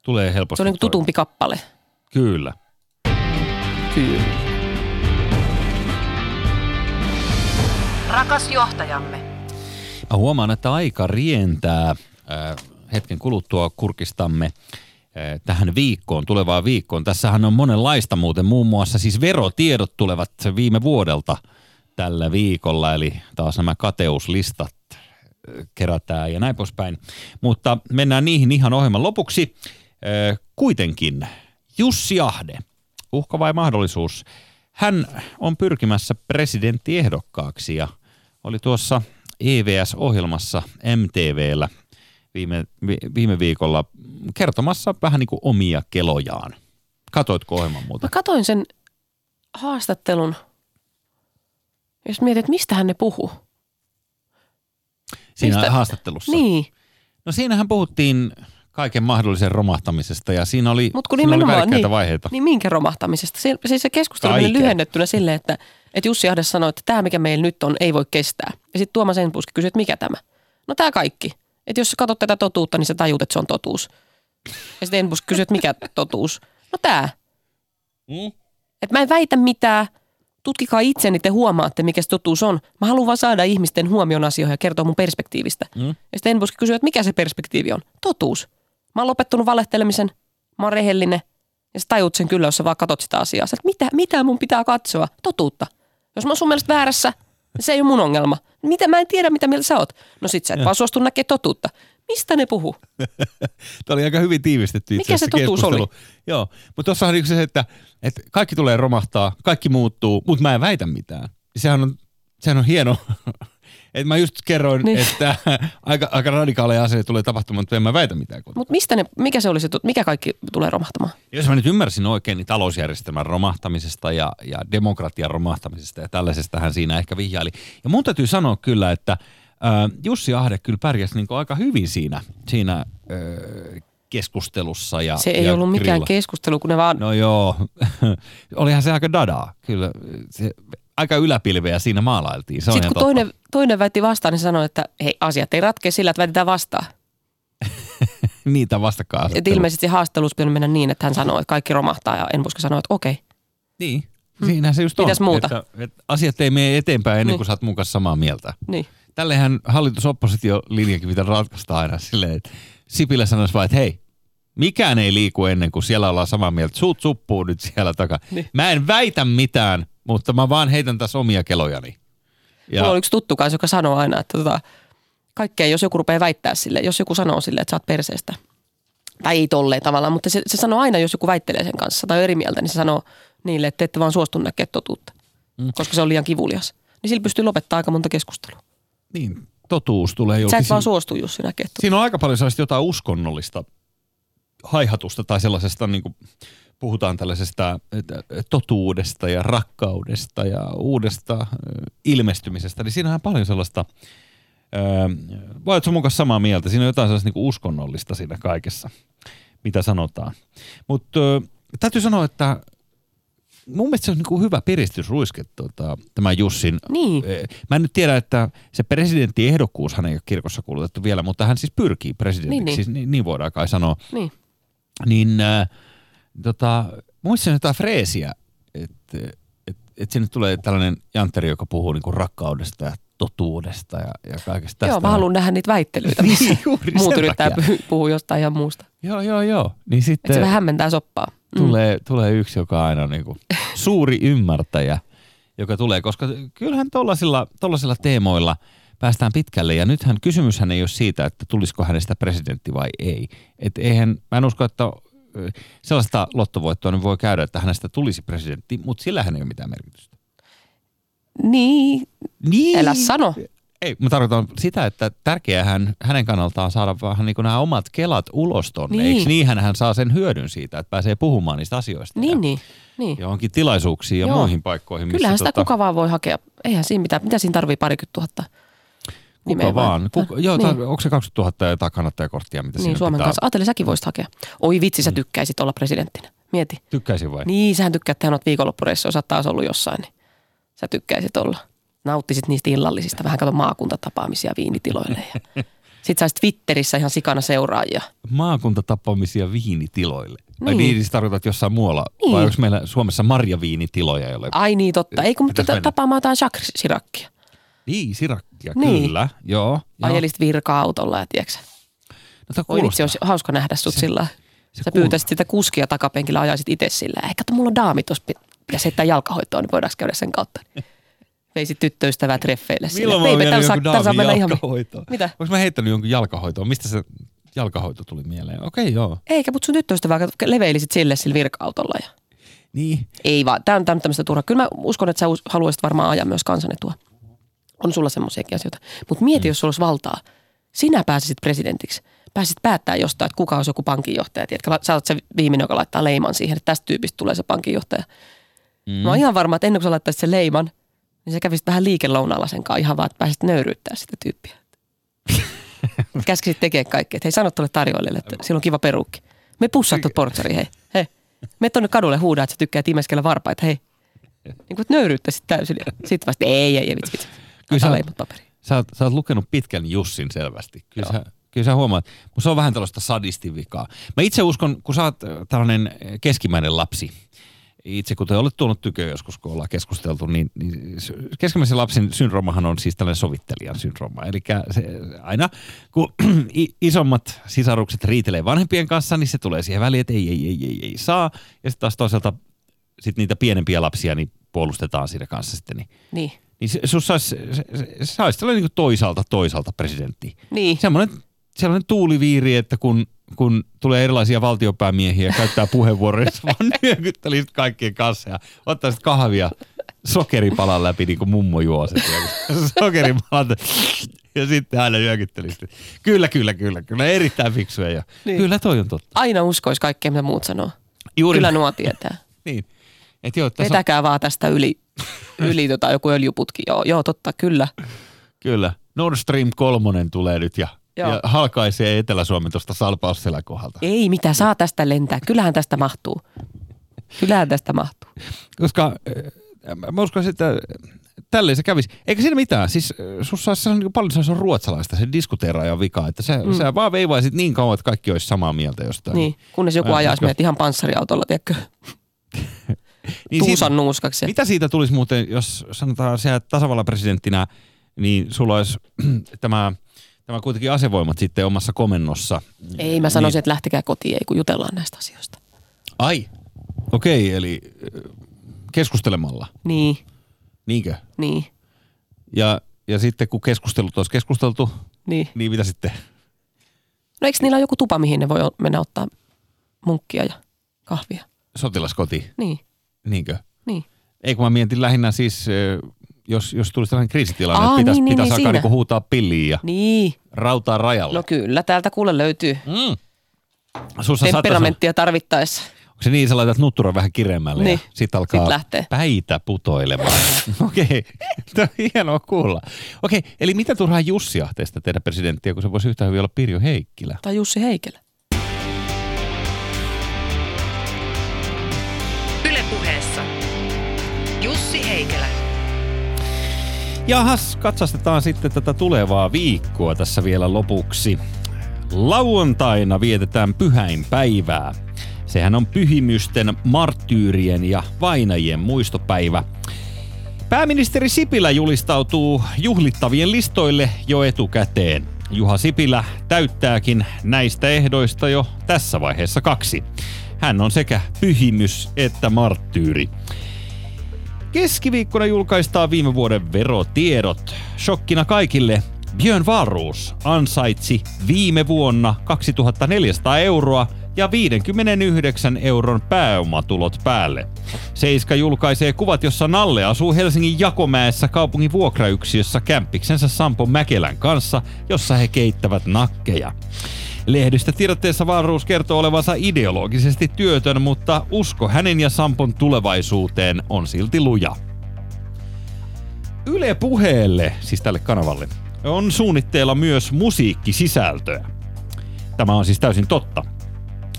tulee helposti. Se on niin tutumpi kappale. Kyllä. Kyllä. Rakas johtajamme. Huomaan, että aika rientää. Äh, hetken kuluttua kurkistamme äh, tähän viikkoon, tulevaan viikkoon. Tässähän on monenlaista muuten, muun muassa siis verotiedot tulevat viime vuodelta tällä viikolla, eli taas nämä kateuslistat äh, kerätään ja näin poispäin. Mutta mennään niihin ihan ohjelman lopuksi. Kuitenkin Jussi Ahde, uhka vai mahdollisuus? Hän on pyrkimässä presidenttiehdokkaaksi ja oli tuossa EVS-ohjelmassa MTVllä viime, vi, viime viikolla kertomassa vähän niin kuin omia kelojaan. Katoitko ohjelman muuta? Mä katoin sen haastattelun, jos mietit, että mistä hän ne puhuu. Siinä mistä- haastattelussa. Niin, No siinähän puhuttiin kaiken mahdollisen romahtamisesta ja siinä oli, mutta kun siinä oli värikkäitä niin, vaiheita. niin minkä romahtamisesta? Se, siis se keskustelu Kaiken. lyhennettynä silleen, että, että Jussi Ahde sanoi, että tämä mikä meillä nyt on ei voi kestää. Ja sitten Tuomas Enpuski kysyi, että mikä tämä? No tämä kaikki. Että jos sä katsot tätä totuutta, niin sä tajut, että se on totuus. Ja sitten Enpuski kysyi, että mikä totuus? No tämä. Mm. Että mä en väitä mitään. Tutkikaa itse, niin te huomaatte, mikä se totuus on. Mä haluan vaan saada ihmisten huomion asioihin ja kertoa mun perspektiivistä. Mm. Ja sitten Enpuski kysyy, että mikä se perspektiivi on? Totuus. Mä oon lopettanut valehtelemisen. Mä oon rehellinen. Ja sä tajut sen kyllä, jos sä vaan katot sitä asiaa. Sä, että mitä, mitä mun pitää katsoa? Totuutta. Jos mä oon sun mielestä väärässä, niin se ei ole mun ongelma. Mitä mä en tiedä, mitä mieltä sä oot. No sit sä et vaan suostu näkemään totuutta. Mistä ne puhuu? Tämä oli aika hyvin tiivistetty itse Mikä se totuus oli? Joo, mutta tuossahan on se, että, että kaikki tulee romahtaa, kaikki muuttuu, mutta mä en väitä mitään. Sehän on, sehän on hieno. Et mä just kerroin, Niin. että aika, aika radikaaleja asioita tulee tapahtumaan, mutta en mä väitä mitään. Mutta mistä ne, mikä se oli se, tot- mikä kaikki tulee romahtamaan? Jos mä nyt ymmärsin oikein, niin talousjärjestelmän romahtamisesta ja, ja demokratian romahtamisesta ja tällaisesta hän siinä ehkä vihjaili. Ja mun täytyy sanoa kyllä, että ää, Jussi Ahde kyllä pärjäsi niin aika hyvin siinä, siinä ää, keskustelussa. Ja, Se ei ja ollut mikään grilla. keskustelu, kun ne vaan... No joo, olihan se aika dadaa. Kyllä se, aika yläpilveä siinä maalailtiin. Se Sitten kun totta. toinen, toinen väitti vastaan, niin sanoi, että hei, asiat ei ratkea sillä, että väitetään vastaan. Niitä vastakkain Et ilmeisesti haastattelussa pitänyt mennä niin, että hän sanoi, että kaikki romahtaa ja Enpuska sanoi, että okei. Niin, siinä se just on. Mitäs muuta? Että, että asiat ei mene eteenpäin ennen Niin. kuin sä oot kanssa samaa mieltä. Niin. Tällehän hallitus-oppositio-linjakin pitää ratkaista aina silleen, että Sipilä sanoisi vaan, että hei, mikään ei liiku ennen kuin siellä ollaan samaa mieltä. Suut suppuu nyt siellä takaa. Niin. Mä en väitä mitään, mutta mä vaan heitän tässä omia kelojani. Ja. Mulla on yksi tuttu kanssa, joka sanoo aina, että tota, kaikkea, jos joku rupeaa väittää sille, jos joku sanoo sille, että sä oot perseestä. Tai ei tolleen tavallaan, mutta se, se sanoo aina, jos joku väittelee sen kanssa tai on eri mieltä, niin se sanoo niille, että te ette vaan suostu näkemään totuutta, mm. koska se on liian kivulias. Niin sillä pystyy lopettaa aika monta keskustelua. Niin, totuus tulee julki. Sä et vaan suostu Jussi näkemään totuutta. Siinä on aika paljon sellaista jotain uskonnollista haihatusta tai sellaisesta, niin kuin puhutaan tällaisesta totuudesta ja rakkaudesta ja uudesta ilmestymisestä, niin siinähän on paljon sellaista, öö, vai oletko mun kanssa samaa mieltä, siinä on jotain sellaista niin kuin uskonnollista siinä kaikessa, mitä sanotaan. Mutta täytyy sanoa, että mun mielestä se on niin kuin hyvä piristysruiske tota, tämä Jussin Niin. Mä en nyt tiedä, että se presidenttiehdokkuushan ei ole kirkossa kuulutettu vielä, mutta hän siis pyrkii presidentiksi, niin. niin. Siis, niin, niin voidaan kai sanoa. Niin. Niin äh, tota, muistan jotain freesiä, että et, et sinne tulee tällainen jantteri, joka puhuu niinku rakkaudesta ja totuudesta ja, ja kaikesta tästä. Joo, mä haluan nähdä niitä väittelyitä, missä Niin, juuri muut yrittää puhua jostain ihan muusta. Joo, joo, joo. Niin Että se sitten vähän hämmentää soppaa. Mm. tulee, tulee yksi, joka aina niinku suuri ymmärtäjä, joka tulee, koska kyllähän tuollaisilla, tuollaisilla teemoilla päästään pitkälle. Ja nythän kysymyshän ei ole siitä, että tulisiko hänestä presidentti vai ei. Et eihän, mä en usko, että sellaista lottovoittoa nyt voi käydä, että hänestä tulisi presidentti, mutta sillähän ei ole mitään merkitystä. Niin, Niin. älä sano. Ei, mä tarkoitan sitä, että tärkeää hän, hänen kannaltaan saada vähän niin kuin nämä omat kelat ulos tonne. Niin. Niin. Eikö niin hän saa sen hyödyn siitä, että pääsee puhumaan niistä asioista. ja Niin, niin. niin. Johonkin tilaisuuksiin ja Joo. muihin paikkoihin. missä Kyllähän sitä tota, kuka vaan voi hakea. Eihän siinä mitään. Mitä siinä tarvii parikymmentä tuhatta Kuka vai? vaan. Kuka, joo, niin. niin. onko se 20 000 jotain kannattajakorttia, mitä niin, Suomen pitää? kanssa. Ajattele, säkin voisit hakea. Oi vitsi, sä tykkäisit olla presidenttinä. Mieti. Tykkäisin vai? Niin, sähän tykkäät tehdä noita viikonloppureissuja, sä oot taas ollut jossain, niin sä tykkäisit olla. Nauttisit niistä illallisista, vähän kato maakuntatapaamisia viinitiloille. Ja. Sitten saisit Twitterissä ihan sikana seuraajia. Maakuntatapaamisia viinitiloille. Ai Niin. niin, se tarkoittaa että jossain muualla. Niin. Vai onko meillä Suomessa marjaviinitiloja, joille... Ai niin, totta. Ei kun mutta tapaamaan jotain Jacques. Niin, sirakkia, Niin. kyllä. Joo. joo. Ajelisit virkaa autolla ja tiedätkö? No, Oi vitsi, olisi hauska nähdä sut Se- sillä. se Sä pyytäisit sitä kuskia takapenkillä, ajaisit itse sillä. Ei, kato, mulla on daami tuossa, pitäisi heittää jalkahoitoa, niin voidaanko käydä sen kautta. Veisit tyttöystävää treffeille sille. Milloin mä oon saa, jonkun saa mennä ihan... jalkahoitoon? Mitä? Onko mä heittänyt jonkun jalkahoitoon? Mistä se jalkahoito tuli mieleen? Okei, joo. Eikä, mutta sun tyttöystävää leveilisit sille sillä virka-autolla. Ja... Niin. Ei vaan, tämä on tämmöistä turhaa. Kyllä mä uskon, että sä haluaisit varmaan ajaa myös kansanetua. On sulla semmoisiakin asioita. Mutta mieti, jos sulla olisi valtaa. Sinä pääsisit presidentiksi. Pääsit päättää jostain, että kuka olisi joku pankinjohtaja. Tiedätkö, sä oot se viimeinen, joka laittaa leiman siihen, että tästä tyypistä tulee se pankinjohtaja. Mm. Mä oon ihan varma, että ennen kuin sä laittaisit sen leiman, niin sä kävisit vähän liikelounaalla sen kanssa ihan vaan, että pääsit nöyryyttää sitä tyyppiä. Käskisit tekemään kaikkea. Että hei, sano tuolle tarjoilijalle, että sillä on kiva perukki. Me pussaat tuot portsariin, hei. hei. Me tonne kadulle huudaa, että sä tykkää imeskellä varpaita, hei. Niin kuin nöyryyttäisit täysin. Sitten vasta, ei, ei, ei, vitsi, vitsi. Kyllä sä- leimat paperiin. Sä oot, sä oot lukenut pitkän Jussin selvästi. Kyllä sä, kyllä sä huomaat, mutta se on vähän tällaista sadistivikaa. Mä itse uskon, kun sä oot äh, tällainen äh, keskimäinen lapsi, itse kuten olet tuonut tykö joskus, kun ollaan keskusteltu, niin, niin keskimmäisen lapsen syndroomahan on siis tällainen sovittelijan syndrooma. Eli aina kun isommat sisarukset riitelee vanhempien kanssa, niin se tulee siihen väliin, että ei, ei, ei, ei, ei saa. Ja sitten taas toisaalta sit niitä pienempiä lapsia niin puolustetaan siinä kanssa sitten. Niin Niin. Niin se, sus sais, olisi tällainen niin toisaalta toisaalta presidentti. Niin. Semmoinen, sellainen tuuliviiri, että kun, kun tulee erilaisia valtiopäämiehiä ja käyttää puheenvuoroja, sä vaan nyökyttelisit kaikkien kanssa ja ottaisit kahvia sokeripalan läpi niin kuin mummo juoset. Ja sokeripalan ja sitten aina nyökyttelisit. Kyllä, kyllä, kyllä, kyllä. Erittäin fiksuja ja Niin. kyllä toi on totta. Aina uskois kaikkea, mitä muut sanoo. Juuri Kyllä nuo tietää. Niin. Et joo, tässä on, Vetäkää vaan tästä yli, yli tota, joku öljyputki. Joo, joo, totta, kyllä. kyllä. Nord Stream 3 tulee nyt ja, Joo. ja halkaisee Etelä-Suomen tuosta Salpausselän kohdalta. Ei mitä, saa tästä lentää. Kyllähän tästä mahtuu. Kyllähän tästä mahtuu. Koska äh, mä uskoisin, että tälleen se kävisi. Eikä siinä mitään. Siis äh, sussa olisi niin paljon sellaista ruotsalaista, se diskuteeraaja vika, että sä, mm. sä vaan veivaisit niin kauan, että kaikki olisi samaa mieltä jostain. Niin, kunnes joku ajaisi koska- meidät ihan panssariautolla, tiedätkö, niin tuusan siitä, nuuskaksi. mitä siitä tulisi muuten, jos sanotaan sä tasavallan presidenttinä, niin sulla olisi tämä, tämä kuitenkin asevoimat sitten omassa komennossa. Ei, mä sanoisin, että lähtekää kotiin, ei kun jutellaan näistä asioista. Ai, okei, okay, eli äh, keskustelemalla, Niin, niinkö? niin, Ja, ja sitten kun keskustelut olisi keskusteltu, niin. niin mitä sitten? No eikö niillä ole joku tupa, mihin ne voi mennä ottaa munkkia ja kahvia? Sotilaskoti, Niin, niinkö? niin. Ei kun mä mietin lähinnä siis, jos, jos tulisi tällainen kriisitilanne, Aa, että pitäisi, niin, niin, pitäisi niin, alkaa niinku huutaa pilliin ja Niin, rautaa rajalle. no kyllä, täältä kuule löytyy Mm. Sussa saattaisi- temperamenttia tarvittaessa. Onko se niin, sä laitat nutturan vähän kireemmälle Niin. ja sit alkaa Sit lähtee. päitä putoilemaan. Okei, tämä on hienoa kuulla. Okei, eli mitä turhaa Jussi Ahteesta tehdä presidenttiä, kun se voisi yhtä hyvin olla Pirjo Heikkilä? Tai Jussi Heikelä. Jussi Heikelä. Jahas, katsastetaan sitten tätä tulevaa viikkoa tässä vielä lopuksi. Lauantaina vietetään pyhäinpäivää. Sehän on pyhimysten, marttyyrien ja vainajien muistopäivä. Pääministeri Sipilä julistautuu juhlittavien listoille jo etukäteen. Juha Sipilä täyttääkin näistä ehdoista jo tässä vaiheessa kaksi. Hän on sekä pyhimys että marttyyri. Keskiviikkona julkaistaan viime vuoden verotiedot. Shokkina kaikille Björn Wahlroos ansaitsi viime vuonna 2400 euroa ja 59 euron pääomatulot päälle. Seiska julkaisee kuvat, jossa Nalle asuu Helsingin Jakomäessä kaupungin vuokrayksiössä kämppiksensä Sampo Mäkelän kanssa, jossa he keittävät nakkeja. Lehdistä tiedotteessa Wahlroos kertoo olevansa ideologisesti työtön, mutta usko hänen ja Sampon tulevaisuuteen on silti luja. Yle Puheelle, siis tälle kanavalle, on suunnitteilla myös musiikkisisältöä. Tämä on siis täysin totta.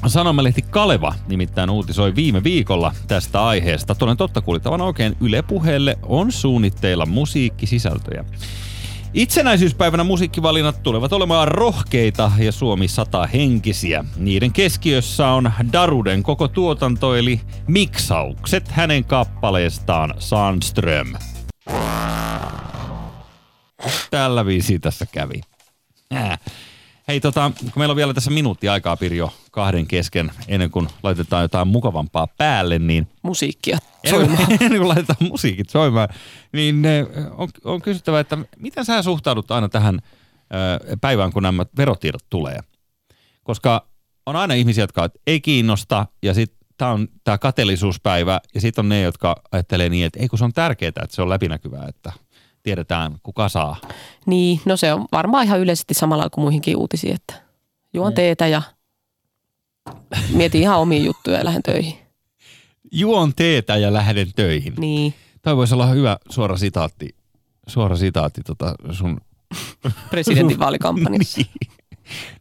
Sanomalehti Kaleva nimittäin uutisoi viime viikolla tästä aiheesta. Toden totta kuulittavan oikein Yle Puheelle on suunnitteilla musiikkisisältöjä. Itsenäisyyspäivänä musiikkivalinnat tulevat olemaan rohkeita ja Suomi sata henkisiä. Niiden keskiössä on Daruden koko tuotanto eli miksaukset hänen kappaleestaan Sandström. Tällä viisi tässä kävi. Äh. Hei, tota, kun meillä on vielä tässä minuutti aikaa, Pirjo, kahden kesken, ennen kuin laitetaan jotain mukavampaa päälle, niin Musiikkia soimaan. ennen kuin laitetaan musiikit soimaan, niin eh, on, on kysyttävä, että miten sä suhtaudut aina tähän ö, päivään, kun nämä verotiedot tulee? Koska on aina ihmisiä, jotka ei kiinnosta, ja sitten tämä on tämä kateellisuuspäivä, ja sitten on ne, jotka ajattelee niin, että ei kun se on tärkeää, että se on läpinäkyvää, että tiedetään kuka saa. Niin, no se on varmaan ihan yleisesti samalla kuin muihinkin uutisiin, että juon teetä ja mietin ihan omia juttuja ja lähden töihin. Juon teetä ja lähden töihin. Niin, Toi voisi olla hyvä suora sitaatti, suora sitaatti tota sun... presidentinvaalikampanjassa. Niin.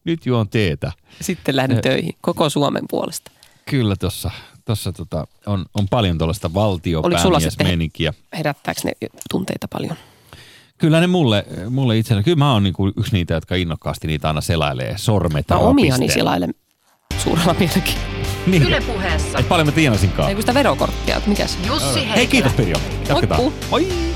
Nyt juon teetä. Sitten lähden töihin koko Suomen puolesta. Kyllä tuossa tossa tota, on, on paljon tuollaista valtiopäämiesmeininkiä. Herättääkö ne tunteita paljon? Kyllä ne mulle, mulle itsellä, kyllä mä oon niinku yksi niitä, jotka innokkaasti niitä aina selailee sormet. Mä omiani pisteellä. selailen suurella mielenkiin. Niin. Yle puheessa Et paljon mä tienasinkaan. Ei kun sitä verokorttia, että mikä se? Jussi Heikelä. Hei kiitos Pirjo. Jatketaan. Moikku. Moi!